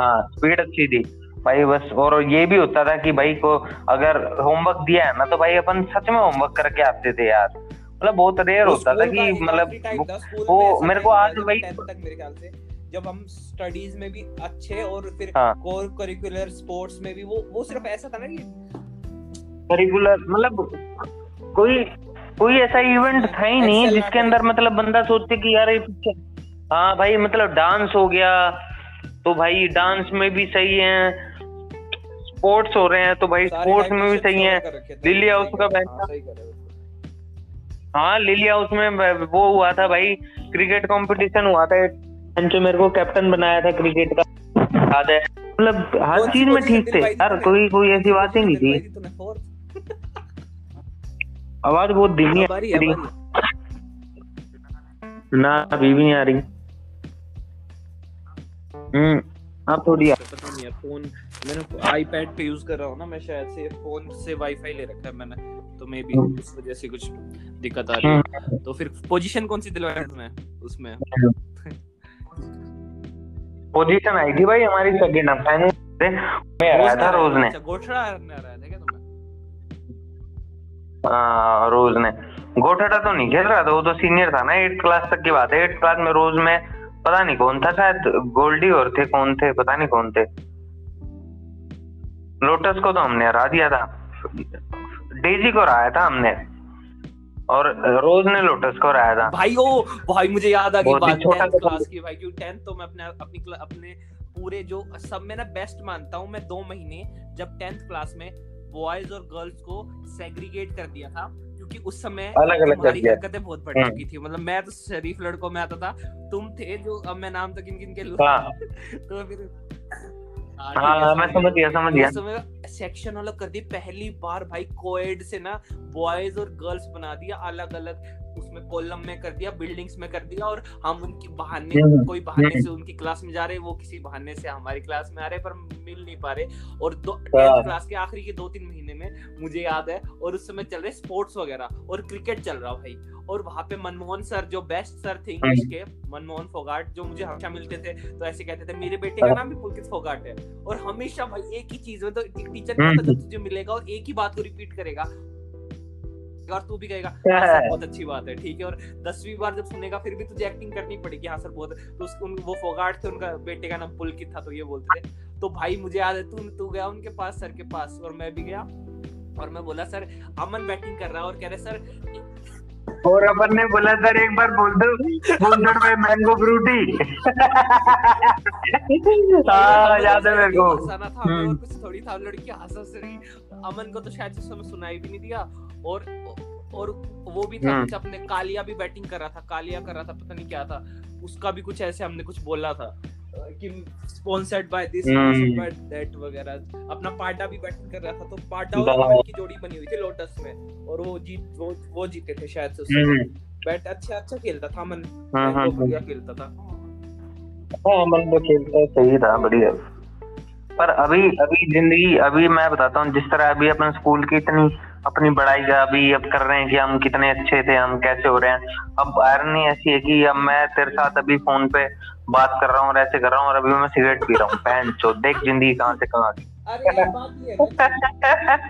हाँ स्पीड अच्छी थी। भाई बस और ये भी होता था कि भाई को अगर होमवर्क दिया है ना तो भाई अपन सच में होमवर्क करके आते थे यार। मतलब बहुत रेयर होता था कि मतलब वो मेरे को आज भाई जब हम स्टडीज़ में भी अच्छे और फिर हाँ. कोर करिकुलर स्पोर्ट्स में भी वो वो सिर्फ़ ऐसा था ना कि करिकुलर मतलब कोई कोई ऐसा इवेंट था ही नहीं जिसके अंदर मतलब बंदा सोचते कि यार ये हाँ भाई मतलब डांस हो गया तो भाई डांस में भी सही है स्पोर्ट्स हो रहे हैं तो भाई स्पोर्ट्स में भी सही है। लिली हाउस का हाँ लिली हाउस में वो हुआ था भाई क्रिकेट कंपटीशन हुआ था जो मेरे को कैप्टन बनाया था क्रिकेट का याद है? मतलब हर चीज़ में ठीक थे। यार कोई कोई ऐसी बात ही नहीं थी। आवाज़ बहुत धीमी आ रही ना अभी भी नहीं आ रही। हम्म अब थोड़ी पता नहीं है फ़ोन मैंने आईपैड पे यूज़ कर रहा हूँ ना मैं शायद से फ़ोन से वाईफाई ले रखा है मैंने। तो मे बी हम्म। उस वजह से कुछ दिक्कत आ रही है। हम्म। तो फिर पोजीशन कौन सी दिलवाया तुम्हें उसमें? पोजीशन आई थी भाई हमारी सेकंड फाइनल में आया था रोज ने। अच्छा गोठड़ा ने हाँ, रोज ने। गोठड़ा तो नहीं खेल रहा था वो तो सीनियर था ना एट क्लास तक की बात है। एट क्लास में रोज में पता नहीं कौन था शायद गोल्डी और थे कौन थे पता नहीं कौन थे। लोटस को तो हमने हरा दिया था। डेजी को हराया था हमने। और रोज ने लोटस को हराया था भाई ओ भाई मुझे याद आ गई बात छोटा क्लास की भाई क्योंकि 10th तो मैं अपने अपनी अपने पूरे जो सब में ना बेस्ट मानता हूँ मैं दो महीने जब 10th क्लास में बॉयज़ और गर्ल्स को सेग्रीगेट कर दिया था क्योंकि उस समय अलग-अलग कर दिया। हरकतें बहुत बढ़ हम्म। चुकी थी मतलब मैं तो शरीफ लड़कों में आता था तुम थे जो अब मैं नाम तो किन किन के लूँ हाँ। तो फिर हाँ, हाँ मैं समझ गया समझ गया उस समय सेक्शन अलग कर दी पहली बार भाई कोएड से ना बॉयज़ और गर्ल्स बना दिया अलग अलग उसमें कॉलम में कर दिया बिल्डिंग्स में कर दिया और हम उनकी बहाने कोई बहाने। से उनकी क्लास में जा रहे वो किसी बहाने से हमारी क्लास में आ रहे पर मिल नहीं पा रहे और दो हाँ। क्लास के आखिरी के दो तीन महीने में मुझे याद है और उस समय चल रहे स्पोर्ट्स वगैरह और क्रिकेट चल रहा भाई और वहाँ पे मनमोहन सर जो बेस्ट सर थे इंग्लिश हम्म। के मनमोहन फोगाट जो मुझे हमेशा मिलते थे तो ऐसे कहते थे मेरे बेटे का हाँ। नाम भी पुलकित फोगाट है और हमेशा भाई एक ही चीज़ में तो टीचर हम्म। कहता तुझे मिलेगा और एक ही बात को रिपीट करेगा और तू भी कहेगा हाँ सर बहुत अच्छी बात है ठीक है। और दसवीं बार जब सुनेगा फिर भी तुझे एक्टिंग करनी पड़ेगी। हाँ सर बहुत तो उसको उन, वो फोगाट थे उनका बेटे का नाम पुलकित था तो ये बोलते थे तो भाई मुझे याद है तू तू गया उनके पास सर के पास और मैं भी गया। और मैं बोला सर अमन बैटिंग कर रहा है। और कह रहे सर और अपन ने बोला सर एक बार बोल दो स्पॉन्सर्ड बाय मैंगो फ्रूटी हाँ याद है मेरे को। हम्म। कुछ थोड़ी था लड़की हंस हंस रही। अमन को तो शायद उस समय सुनाई भी नहीं दिया। और और वो भी था हम्म। कुछ अपने कालिया भी बैटिंग कर रहा था कालिया कर रहा था पता नहीं क्या था उसका भी कुछ ऐसे हमने कुछ बोला था। कि sponsored by this. Sponsored by that वगैरह। अपना पाडा भी बैटिंग कर रहा था तो पाडा और हाँ। की जोड़ी बनी हुई थी लोटस में और वो जीत वो वो जीते थे शायद से बैट अच्छा अच्छा खेलता था अमन हाँ, हाँ, बढ़िया खेलता था। हाँ अमन तो खेलता सही था बढ़िया। पर अभी अभी ज़िंदगी अभी मैं बताता हूँ जिस तरह अभी अपन स्कूल की इतनी अपनी पढ़ाई का अभी अब कर रहे हैं कि हम कितने अच्छे थे हम कैसे हो रहे हैं। अब आयरनी ऐसी है कि अब मैं तेरे साथ अभी फ़ोन पे बात कर रहा हूँ और ऐसे कर रहा हूँ और अभी मैं सिगरेट पी रहा हूँ। पहन चो देख ज़िंदगी कहाँ से कहाँ गई। अरे बात ये है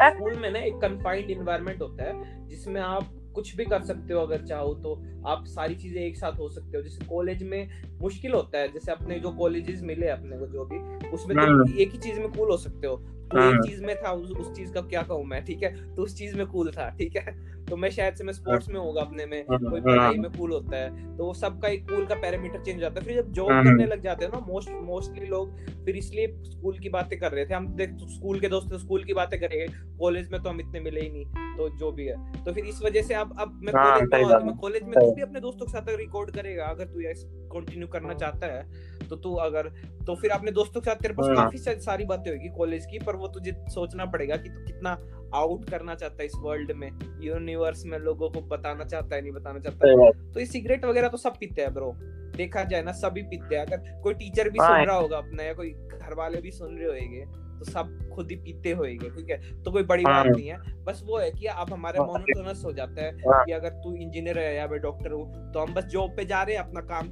ना स्कूल में ना एक कंफाइंड एनवायरनमेंट होता है जिसमें आप कुछ भी कर सकते हो अगर चाहो तो। आप सारी चीज़ें एक साथ हो सकते हो। जैसे कॉलेज में मुश्किल होता है। जैसे अपने जो कॉलेजेस मिले अपने को जो भी उसमें तो। एक ही चीज़ में कूल हो सकते हो। तो एक हम्म। चीज़ में था उस, उस चीज़ का क्या कहूँ मैं ठीक है तो उस चीज़ में कूल था ठीक है तो मैं शायद से मैं स्पोर्ट्स में होगा अपने में हम्म, कोई हम्म। पढ़ाई में कूल होता है तो वो सबका एक कूल का पैरामीटर चेंज हो जाता है फिर जब जॉब। करने लग जाते हैं ना मोस्ट मोस्टली लोग फिर इसलिए स्कूल की बातें कर रहे थे हम देख स्कूल के दोस्त स्कूल की बातें करेंगे कॉलेज में तो हम इतने मिले ही नहीं तो जो भी है तो फिर इस वजह से अब अब मैं हाँ, कॉलेज में हूँ, तो मैं कॉलेज में तू भी अपने दोस्तों के साथ रिकॉर्ड करेगा अगर तू ये कंटिन्यू करना चाहता है तो तू अगर तो फिर अपने दोस्तों के साथ तेरे पास हाँ। काफ़ी सारी बातें होगी कॉलेज की पर वो तुझे सोचना पड़ेगा कि तू कितना आउट करना चाहता है इस वर्ल्ड में। यूनिवर्स में लोगों को बताना चाहता है नहीं बताना चाहता। है तो ये सिगरेट वगैरह तो सब पीते हैं ब्रो देखा जाए ना सभी पीते हैं। अगर कोई टीचर भी हाँ। सुन रहा होगा अपना या कोई घर वाले भी सुन रहे होंगे तो सब खुद ही पीते होएँगे ठीक है? तो कोई बड़ी बात हाँ। नहीं है। बस वो है कि अब हमारे हाँ। मोनोटोनस हो जाता है। कि अगर तू इंजीनियर है या फिर डॉक्टर हो तो हम बस जॉब पे जा रहे हैं अपना काम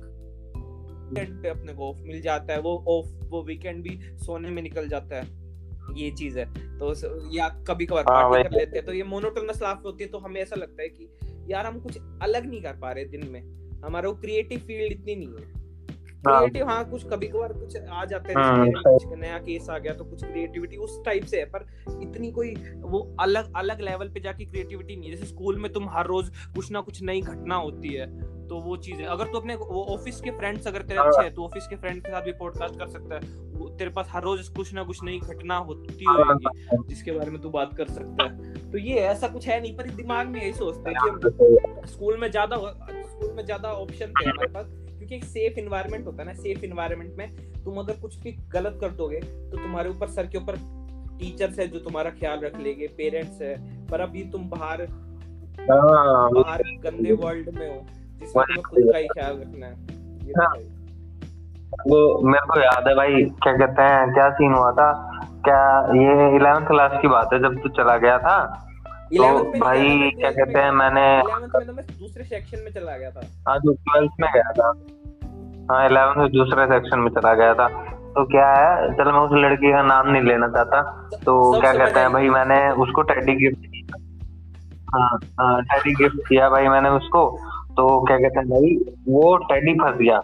पे अपने को ऑफ़ मिल जाता है। वो ऑफ़ वो वीकेंड भी सोने में निकल जाता है। ये चीज़ है। तो या कभी कभार हाँ, पार्टी वही। कर लेते हैं तो ये मोनोटोनस लाइफ होती है तो हमें ऐसा लगता है कि यार हम कुछ अलग नहीं कर पा रहे दिन में। हमारा वो क्रिएटिव फ़ील्ड इतनी नहीं है हाँ। क्रिएटिव हाँ कुछ कभी कभार कुछ आ जाता है हाँ, कुछ नया केस आ गया तो कुछ क्रिएटिविटी उस टाइप से है पर इतनी कोई वो अलग अलग लेवल पे जाके क्रिएटिविटी नहीं है। जैसे स्कूल में तुम हर रोज कुछ ना कुछ नई घटना होती है तो वो चीज़ है अगर तू अपने वो ऑफ़िस के फ्रेंड्स अगर तेरे हाँ। अच्छे हैं। तो ऑफ़िस के फ्रेंड के साथ भी पॉडकास्ट कर सकता है। तेरे पास हर रोज कुछ ना कुछ नई घटना होती होगी जिसके बारे में तू बात कर सकता है। तो ये ऐसा कुछ है नहीं पर दिमाग में यही सोचते हैं कि स्कूल में ज़्यादा स्कूल में ज़्यादा ऑप्शन थे हमारे पास क्योंकि एक सेफ़ इन्वायरमेंट होता है ना सेफ़ इन्वायरमेंट में तुम अगर कुछ भी गलत कर दोगे तो तुम्हारे ऊपर सर के ऊपर टीचर्स है जो तुम्हारा ख्याल रख लेंगे पेरेंट्स है पर अभी तुम बाहर हाँ, बाहर गंदे वर्ल्ड में हो जिसमें तुम्हें खुद का ही ख्याल रखना है। तो हाँ। है। वो मेरे को याद है भाई क्या कहते हैं क्या सीन हुआ था? क्या ये इलेवेंथ क्लास की बात है जब तू चला गया था? 11th में तो भाई क्या कहते हैं मैंने तो मैं दूसरे सेक्शन में चला गया था। हाँ जो ट्वेल्थ में गया था। हाँ इलेवन दूसरे सेक्शन में चला गया था। तो क्या है चल मैं उस लड़की का नाम नहीं लेना चाहता। तो क्या कहते हैं भाई मैंने उसको टेडी गिफ्ट हाँ हाँ टेडी गिफ्ट किया भाई मैंने उसको। तो क्या कहते हैं भाई वो टेडी फंस गया।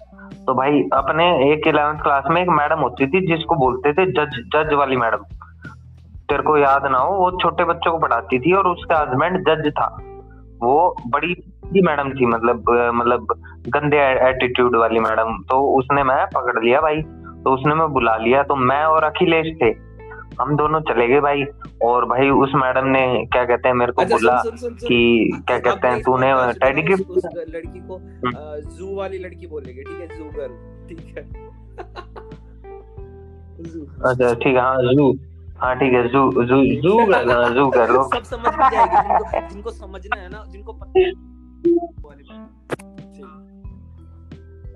तो भाई अपने एक इलेवेंथ क्लास में एक मैडम होती थी जिसको बोलते थे जज जज वाली मैडम तेरे को याद ना हो वो छोटे बच्चों को पढ़ाती थी और उसका हस्बैंड जज था। वो बड़ी मैडम थी मतलब मतलब गंदे एटीट्यूड वाली मैडम। तो उसने मैं पकड़ लिया भाई तो उसने मैं बुला लिया। तो मैं और अखिलेश थे। हम दोनों चले गए भाई। और भाई उस मैडम ने क्या कहते हैं मेरे को अच्छा, बोला सुन, सुन, सुन, कि क्या कहते हैं तूने टेडी गिफ्ट लड़की को जू हम्म। वाली लड़की बोलेंगे ठीक है? जू गर्ल ठीक है? अच्छा ठीक है हाँ जू हाँ ठीक है जू जू जू हाँ जू गर्ल सब समझ में जाएगी जिनको समझना है ना जिनको पता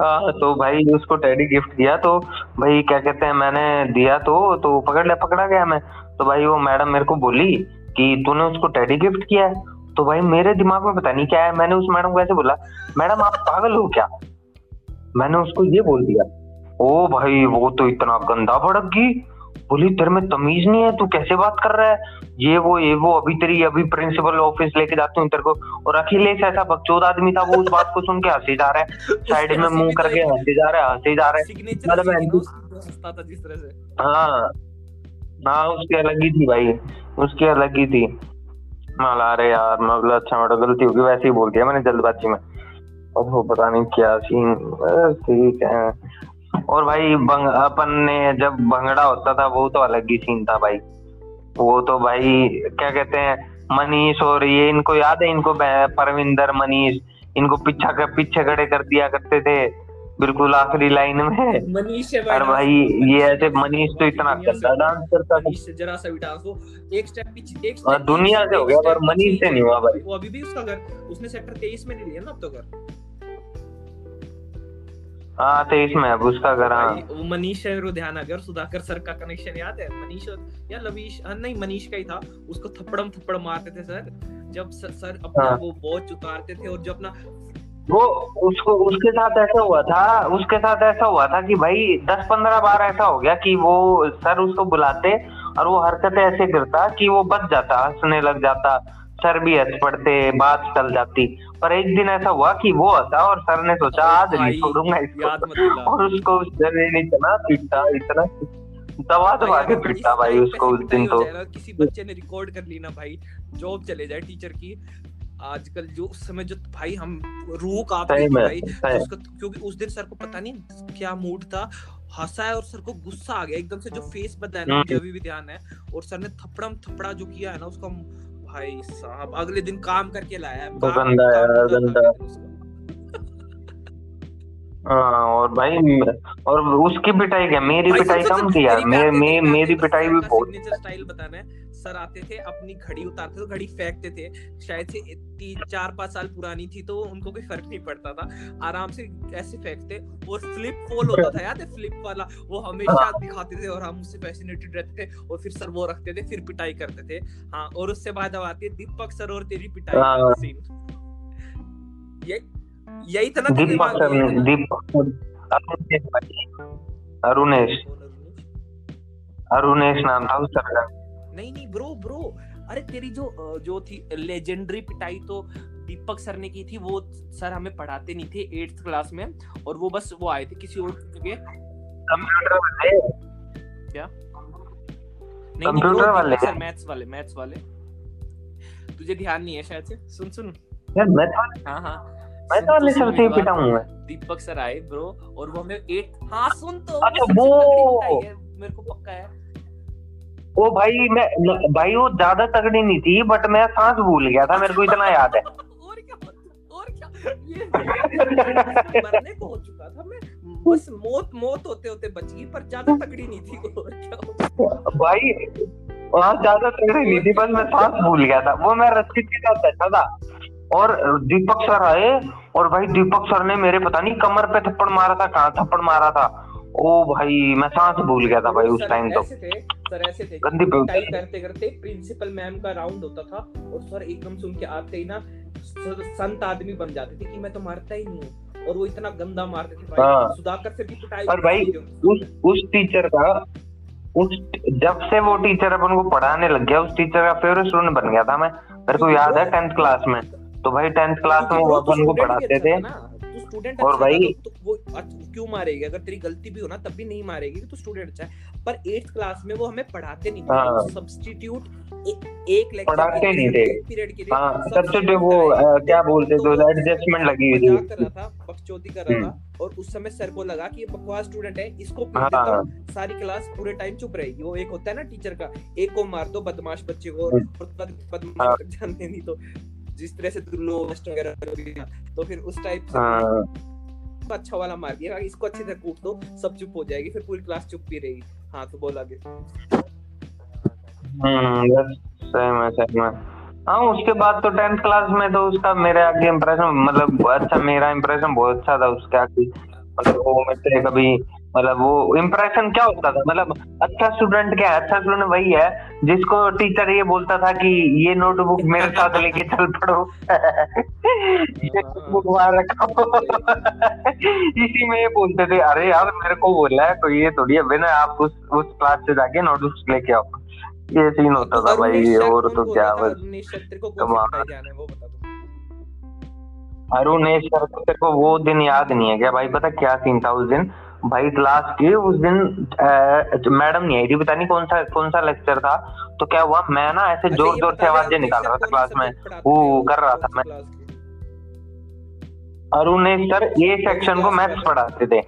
हाँ तो भाई उसको टेडी गिफ्ट दिया तो भाई क्या कहते हैं मैंने दिया तो तो पकड़ लिया पकड़ा गया मैं। तो भाई वो मैडम मेरे को बोली कि तूने उसको टेडी गिफ्ट किया है। तो भाई मेरे दिमाग में पता नहीं क्या है मैंने उस मैडम को ऐसे बोला मैडम आप पागल हो क्या? मैंने उसको ये बोल दिया ओ भाई वो तो इतना गंदा भड़क गई। बोली तेरे में तमीज नहीं है तू कैसे बात कर रहा है? ये वो ये वो अभी तेरी अभी प्रिंसिपल ऑफ़िस लेके जाती हूँ तेरे को। और अखिलेश ऐसा बकचोद आदमी था वो उस बात को सुन के हंसे जा रहा है। साइड में मुँह करके हंसे जा रहा है हंसे जा रहा है। मतलब हाँ। हाँ उसकी अलग ही थी भाई। उसकी अलग ही थी। माला अरे यार मतलब अच्छा मेरा गलती होगी वैसे ही बोल दिया मैंने जल्दबाजी में। अब वो पता नहीं क्या सीन ठीक है। और भाई बंग, अपन ने जब भंगड़ा होता था वो तो अलग ही सीन था भाई। वो तो भाई क्या कहते हैं मनीष और ये इनको याद है इनको परविंदर मनीष? इनको पीछा कर पीछे खड़े कर दिया करते थे बिल्कुल आखिरी लाइन में। मनीष और भाई ये ऐसे मनीष तो इतना गंदा डांस करता था जरा सा भी डांस वो एक स्टेप पीछे एक स्टेप दुनिया से हो गया पर मनीष से नहीं हुआ भाई। वो अभी भी उसका घर उसने सेक्टर 23 में नहीं लिया ना अब तो घर? हाँ तेईस में अब उसका घर हाँ। वो मनीष है और सुधाकर सर का कनेक्शन याद है? मनीष या लवीश हाँ, नहीं मनीष का ही था। उसको थप्पड़म थप्पड़ मारते थे सर। जब सर, अपना हाँ। वो उतारते थे और जो अपना वो उसको उसके साथ ऐसा हुआ था उसके साथ ऐसा हुआ था कि भाई दस पंद्रह बार ऐसा हो गया कि वो सर उसको बुलाते और वो हरकतें ऐसे करता कि वो बच जाता हंसने लग जाता। सर भी हंस पड़ते बात चल जाती। पर एक दिन ऐसा हुआ कि वो हंसा और सर ने सोचा आज नहीं छोड़ूँगा इसको। और उसको उस जगह नहीं चला पीटा इतना दबा दबा के पीटा भाई उसको उस दिन तो। किसी बच्चे ने रिकॉर्ड कर ली ना भाई जॉब चले जाए टीचर की। आजकल जो उस समय जो भाई हम रूह थे भाई उसको क्योंकि उस दिन सर को पता नहीं क्या मूड था हंसा है और सर को गुस्सा आ गया। एकदम से जो फेस बदला है ना हम्म। अभी भी ध्यान है। और सर ने थप्पड़म थप्पड़ा जो किया है ना उसका भाई साहब अगले दिन काम करके लाया है। तो गंदा यार गंदा और भाई और उसकी पिटाई क्या? मेरी पिटाई कम थी यार मेरी मेरी पिटाई भी बहुत स्टाइल बताना है। सर आते थे अपनी घड़ी उतारते तो घड़ी फेंकते थे। शायद से तीन चार पाँच साल पुरानी थी तो उनको कोई फ़र्क नहीं पड़ता था। आराम से ऐसे फेंकते और फ्लिप फोल होता था याद है फ्लिप वाला? वो हमेशा हाँ। दिखाते थे और हम उससे फैसिनेटेड रहते थे और फिर सर वो रखते थे फिर पिटाई करते थे। हाँ और उससे बाद अब आती है दीपक सर और तेरी पिटाई हाँ। सीन ये यही था ना दीपक दीपक अरुणेश अरुणेश। नाम था उस सर का। नहीं नहीं ब्रो ब्रो अरे तेरी जो जो थी लेजेंडरी पिटाई तो दीपक सर ने की थी वो सर हमें पढ़ाते नहीं थे एट्थ क्लास में और वो बस वो आए थे किसी और जगह। कंप्यूटर वाले? क्या? नहीं कंप्यूटर वाले? सर मैथ्स वाले मैथ्स वाले। तुझे ध्यान नहीं है शायद से? सुन सुन। यार मैथ वाले? हाँ हाँ। मैं तो वाले सर से ही पिटा हूँ मैं। दीपक सर आए ब्रो और वो हमें एट हाँ सुन तो। अच्छा वो मेरे को पक्का है। वो भाई मैं भाई वो ज़्यादा तगड़ी नहीं थी बट मैं सांस भूल गया था मेरे को इतना याद है। और क्या और क्या? ये मरने को हो चुका था मैं। बस मौत मौत होते होते बच गई पर ज़्यादा तगड़ी नहीं थी और क्या भाई वहाँ ज़्यादा तगड़ी नहीं थी बस मैं सांस भूल गया था। वो मैं रस्सी के साथ बैठा था। और दीपक सर आए और भाई दीपक सर ने मेरे पता नहीं कमर पे थप्पड़ मारा था कहाँ थप्पड़ मारा था। ओ भाई मैं सांस भूल गया था भाई उस टाइम तो। सर ऐसे थे। गंदी करते करते प्रिंसिपल मैम का राउंड होता था और सर एकदम सुन के आते ही ना संत आदमी बन जाते थे कि मैं तो मरता ही नहीं हूँ। और वो इतना गंदा मारते थे भाई। हाँ। सुधाकर से भी पिटाई और भाई उस उस टीचर का उस जब से वो टीचर अपन को पढ़ाने लग गया उस टीचर का फेवरेट स्टूडेंट बन गया था मैं। मेरे को याद है टेंथ क्लास में। तो भाई टेंथ क्लास में वो अपन को पढ़ाते थे। तू स्टूडेंट और अच्छा भाई- था तो वो अच्छा क्यों मारेगी? अगर तेरी गलती भी हो ना तब भी नहीं मारेगी कि तू स्टूडेंट अच्छा है। पर 8th क्लास में वो हमें पढ़ाते नहीं हाँ। थे सब्स्टिट्यूट एक लेक्चर पढ़ाते नहीं थे। पीरियड के लिए हाँ सब्सिट्यूट वो क्या बोलते तो थे एडजस्टमेंट लगी हुई थी। कर रहा था बकचोदी कर रहा था और उस समय सर को लगा कि ये बकवास स्टूडेंट है इसको पीट हाँ। सारी क्लास पूरे टाइम चुप रहेगी। वो एक होता है ना टीचर का एक को मार दो बदमाश बच्चे को और बदमाश हाँ। तक जाने नहीं तो जिस तरह से लो वेस्ट वगैरह कर दिया, तो फिर उस टाइप से हाँ। अच्छा वाला मार दिया। इसको अच्छे से कूट दो सब चुप हो जाएगी फिर पूरी क्लास चुप भी रहेगी। हाँ तो बोल आगे। हम्म बस सही में सही में हाँ उसके बाद तो टेंथ क्लास में तो उसका मेरे आगे इम्प्रेशन मतलब अच्छा मेरा इम्प्रेशन बहुत अच्छा था उसके आगे। मतलब वो मेरे कभी मतलब वो इम्प्रेशन क्या होता था? मतलब अच्छा स्टूडेंट क्या है? अच्छा स्टूडेंट वही है जिसको टीचर ये बोलता था कि ये नोटबुक मेरे साथ लेके चल पड़ो। ये नोटबुक वहाँ रखो। इसी में ये बोलते थे अरे यार मेरे को बोला है कोई ये थोड़ी है। बिना आप उस उस क्लास से जाके नोटबुक लेके आओ। ये सीन होता था भाई और तो क्या बस। अरुणेश तो। है को वो दिन याद नहीं है क्या भाई? पता क्या सीन था उस दिन? भाई क्लास के उस दिन मैडम नहीं आई थी पता नहीं कौन सा कौन सा लेक्चर था तो क्या हुआ मैं ना ऐसे अच्छा, ज़ोर ज़ोर से आवाज़ें निकाल रहा था क्लास में। वो कर रहा था मैं। क्लास की? अरुणेश सर ए सेक्शन को मैथ्स पढ़ाते थे।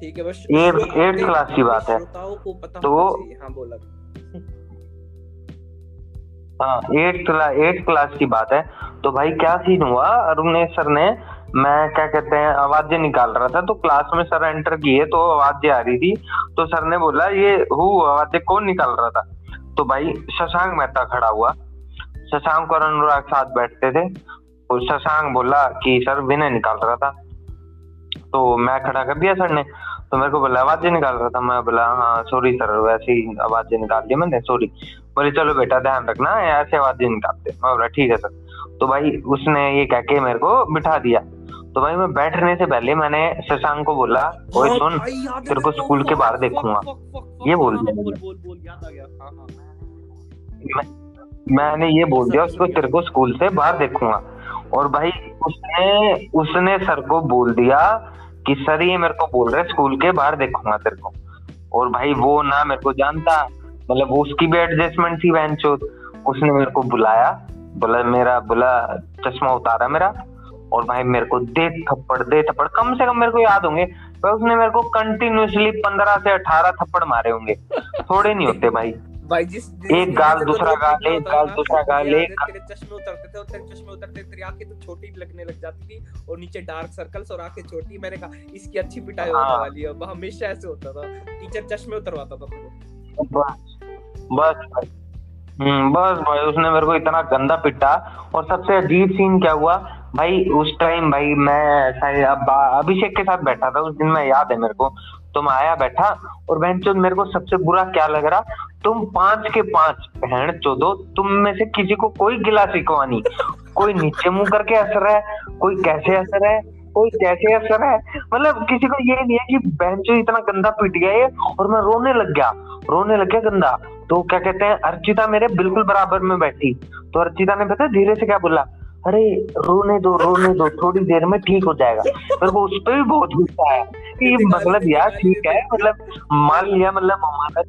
ठीक है बस श्रोताओं eighth के- बात है। तो- हाँ बोला। हाँ एट क्लास की बात है। तो भाई क्या सीन हुआ? अरुणेश सर ने मैं क्या कहते हैं, आवाज़ें निकाल रहा था तो क्लास में सर एंटर किए तो आवाज़ें आ रही थी तो सर ने बोला, ये हु, आवाज़ें कौन निकाल रहा था? तो भाई शशांक मेहता खड़ा हुआ। शशांक और अनुराग साथ बैठते थे और शशांक बोला कि, सर, विनय निकाल रहा था। तो मैं खड़ा कर दिया सर ने तो मेरे को बोला, आवाज़ें निकाल रहा था? मैं बोला हाँ सॉरी सर वैसे ही आवाज़ें निकाल दी मैंने सॉरी बोले, चलो बेटा, ध्यान रखना, ऐसे आवाज़ें निकालते मैं बोला, ठीक है सर तो भाई उसने ये कह के मेरे को बिठा दिया। तो भाई मैं बैठने से पहले मैंने शशांक को बोला ओए हाँ, सुन तेरे को स्कूल के बाहर देखूँगा। ये बोल हाँ, दिया। हाँ मैंने ये बोल दिया उसको तेरे को स्कूल से बाहर देखूँगा। और भाई उसने उसने सर को बोल दिया कि सर ये मेरे को बोल रहे स्कूल के बाहर देखूँगा तेरे को। और भाई वो ना मेरे को जानता मतलब वो उसकी भी एडजस्टमेंट थी बहन उसने मेरे को बुलाया बोला मेरा बोला चश्मा उतारा मेरा और भाई मेरे को दे थप्पड़ दे थप्पड़। कम से कम मेरे को याद होंगे भाई उसने मेरे को कंटिन्यूसली पंद्रह से अठारह थप्पड़ मारे होंगे। थोड़े नहीं होते भाई। भाई जिस एक गाल, दूसरा गाल, एक गाल, दूसरा गाल, एक तेरे चश्मे उतरते थे और तेरे चश्मे उतरते तेरी आँखें तो छोटी लगने लग जाती थी और नीचे डार्क सर्कल्स और आँखें छोटी। मैंने कहा इसकी अच्छी पिटाई होने हाँ। वाली है अब हमेशा ऐसे होता था। टीचर चश्मे उतरवाता था बस बस भाई। हम्म बस भाई उसने मेरे को इतना गंदा पिटा। और सबसे अजीब सीन क्या हुआ? भाई, उस टाइम भाई मैं अभिषेक के साथ बैठा था, उस दिन मैं याद है मेरे को, तुम आया बैठा, और बहन चोद, मेरे को सबसे बुरा क्या लग रहा, तुम पाँच के पाँच, बहन चोदो, तुम में से किसी को कोई गिला नहीं। कोई नीचे मुँह करके असर है, कोई कैसे असर है, कोई कैसे असर है मतलब किसी को ये नहीं है कि बहन चो इतना गंदा पिट गया ये और मैं रोने लग गया, रोने लग गया गंदा। तो क्या कहते हैं, अर्चिता मेरे बिल्कुल बराबर में बैठी। तो अर्चिता ने पता धीरे से क्या बोला अरे रोने दो रोने दो थोड़ी देर में ठीक हो जाएगा। मेरे को उस पर भी बहुत गुस्सा है कि मतलब यार ठीक है मतलब मान लिया मतलब हमारा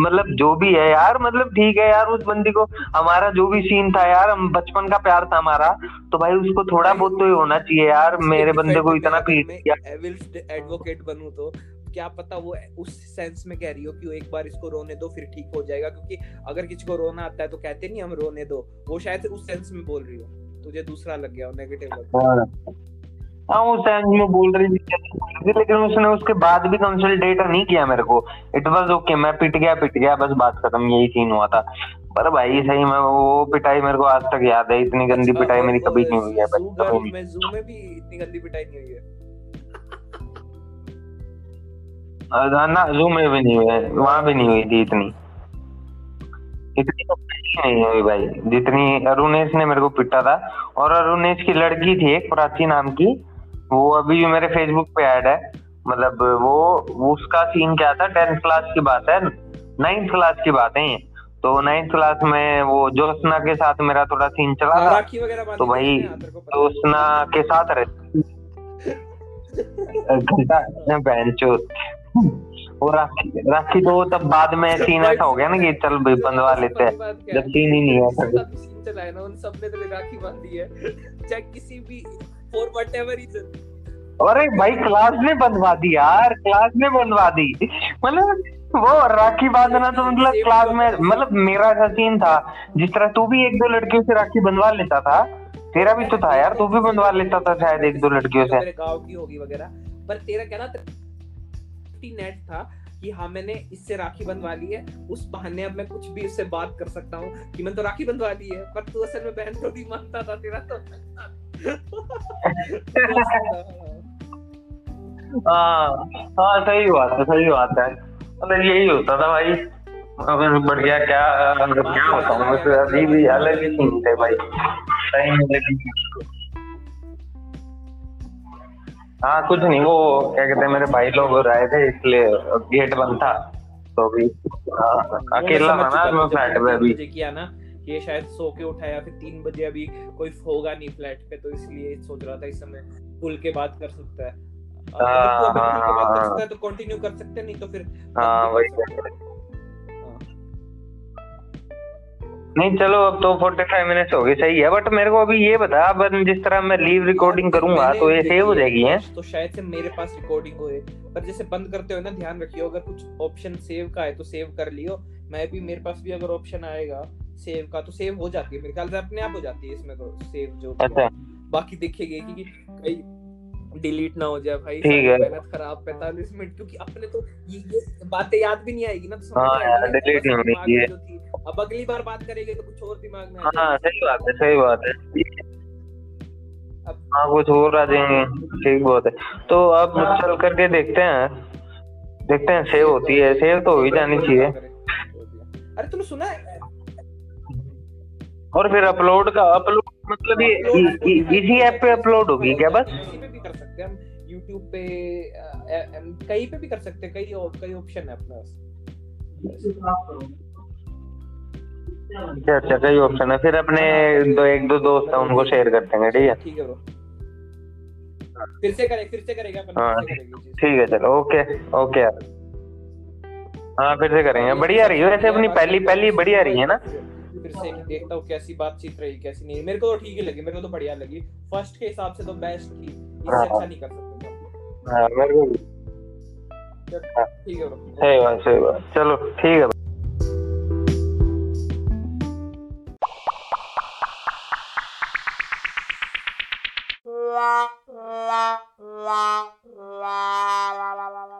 मतलब जो भी है यार मतलब ठीक है यार उस बंदी को। हमारा जो भी सीन था यार हम बचपन का प्यार था हमारा। तो भाई उसको थोड़ा बहुत तो होना चाहिए यार मेरे बंदे को इतना पीट एडवोकेट बनूं तो। क्या पता वो उस सेंस में कह रही हो कि वो एक बार इसको रोने दो फिर ठीक हो जाएगा क्योंकि अगर किसी को रोना आता है तो कहते नहीं हम रोने दो। वो शायद उस सेंस में बोल रही हो। तुझे दूसरा लग गया नेगेटिव लग गया। हाँ। हाँ उस टाइम में बोल रही थी लेकिन उसने उसके बाद भी कंसल्टेट नहीं किया मेरे को। इट वाज ओके मैं पिट गया पिट गया बस बात खत्म यही सीन हुआ था। पर भाई सही में वो पिटाई मेरे को आज तक याद है इतनी गंदी अच्छा, पिटाई मेरी कभी नहीं हुई है में जू में भी इतनी गंदी पिटाई नहीं हुई है। ना जू में भी नहीं हुई है वहाँ भी नहीं हुई थी इतनी। इतनी तो नहीं हुई भाई जितनी अरुणेश ने मेरे को पिटा था। और अरुणेश की लड़की थी एक प्राची नाम की वो अभी भी मेरे फेसबुक पे ऐड है। मतलब वो वो उसका सीन क्या था टेंथ क्लास की बात है नाइन्थ क्लास की बात है तो नाइन्थ क्लास में वो ज्योत्सना के साथ मेरा थोड़ा सीन चला था। तो भाई। ज्योत्सना के साथ रहती घंटा बहन चोत वो राखी राखी तो तब बाद में सीन ऐसा हो गया ना कि चल भाई बंधवा लेते हैं। जब सीन ही नहीं है जितना सीन चला है ना उन सबने तेरे राखी बांधी है। चाहे किसी भी फॉर वट एवर रीजन अरे भाई क्लास में बंधवा दी यार क्लास में बंधवा दी। मतलब वो राखी बांधना तो मतलब क्लास में मतलब मेरा ऐसा सीन था जिस तरह तू भी एक दो लड़कियों से राखी बंधवा लेता था तेरा भी तो था यार तू भी बंधवा लेता था शायद एक दो लड़कियों से। गाँव की होगी वगैरह पर तेरा क्या ना नेट था कि हाँ मैंने इससे राखी बंधवा ली है। उस बहाने अब मैं कुछ भी उससे बात कर सकता हूँ कि मैंने तो राखी बंधवा ली है, पर तू असल में बहन को भी मानता था तेरा तो। हाँ हाँ सही बात है, सही बात है। मतलब यही होता था भाई। अगर बढ़िया क्या क्या बताऊँ बस अभी भी अलग ही सीन थे भाई। सही हाँ कुछ नहीं वो क्या कहते हैं मेरे भाई लोग रहे थे इसलिए गेट बंद था। तो अभी हाँ, अकेला था ना मैं फ्लैट में अभी। किया ना ये शायद सो के उठा या फिर तीन बजे अभी कोई होगा नहीं फ्लैट पे तो इसलिए सोच रहा था इस समय पुल के बात कर सकता है। अगर हाँ, तू हाँ, सकता है तो कंटिन्यू कर सकते हैं नहीं तो फिर हाँ वही नहीं चलो अब तो 45 मिनट्स हो गए सही है बट मेरे को अभी ये बता अब जिस तरह मैं लीव रिकॉर्डिंग करूँगा तो ये सेव हो जाएगी है? तो शायद से मेरे पास रिकॉर्डिंग होए पर जैसे बंद करते हो ना ध्यान रखियो अगर कुछ ऑप्शन सेव का है तो सेव कर लियो मैं भी मेरे पास भी अगर ऑप्शन आएगा सेव का तो सेव हो जाती है मेरे ख्याल से अपने आप हो जाती है इसमें तो सेव जो अच्छा। बाकी देखेंगे कि कहीं डिलीट ना हो जाए भाई ठीक है। मेहनत खराब 45 मिनट क्योंकि अपने तो ये ये बातें याद भी नहीं आएगी ना तो हाँ आएगी, delete होनी चाहिए। अब अगली बार बात करेंगे तो कुछ और दिमाग में हाँ सही बात है सही बात है। अब हाँ कुछ और आ जाएँगे ठीक बात है। तो अब चल करके देखते हैं देखते हैं सेव होती है सेव तो हो ही जानी चाहिए। अरे तुमने सुना है? और फिर अपलोड का अपलोड मतलब ये इ- इसी ऐप पे अपलोड होगी क्या बस? सकते हैं हम YouTube पे कहीं पे भी कर सकते हैं कई कई ऑप्शन है अपने पास। अच्छा अच्छा कई ऑप्शन है। फिर अपने दो एक दो दोस्त हैं उनको शेयर कर देंगे ठीक है? ठीक है ब्रो फिर से करें फिर से करेगा हाँ। ठीक है चलो ओके ओके यार। हाँ फिर से करेंगे। बढ़िया रही है वैसे अपनी पहली पहली बढ़िया रही है ना? फिर से देखता हूँ कैसी बातचीत रही कैसी नहीं मेरे को तो ठीक ही लगी मेरे को तो बढ़िया लगी फ़र्स्ट के हिसाब से तो बेस्ट थी इससे अच्छा नहीं कर सकते ठीक है सही बात सही चलो ठीक है la la la la la la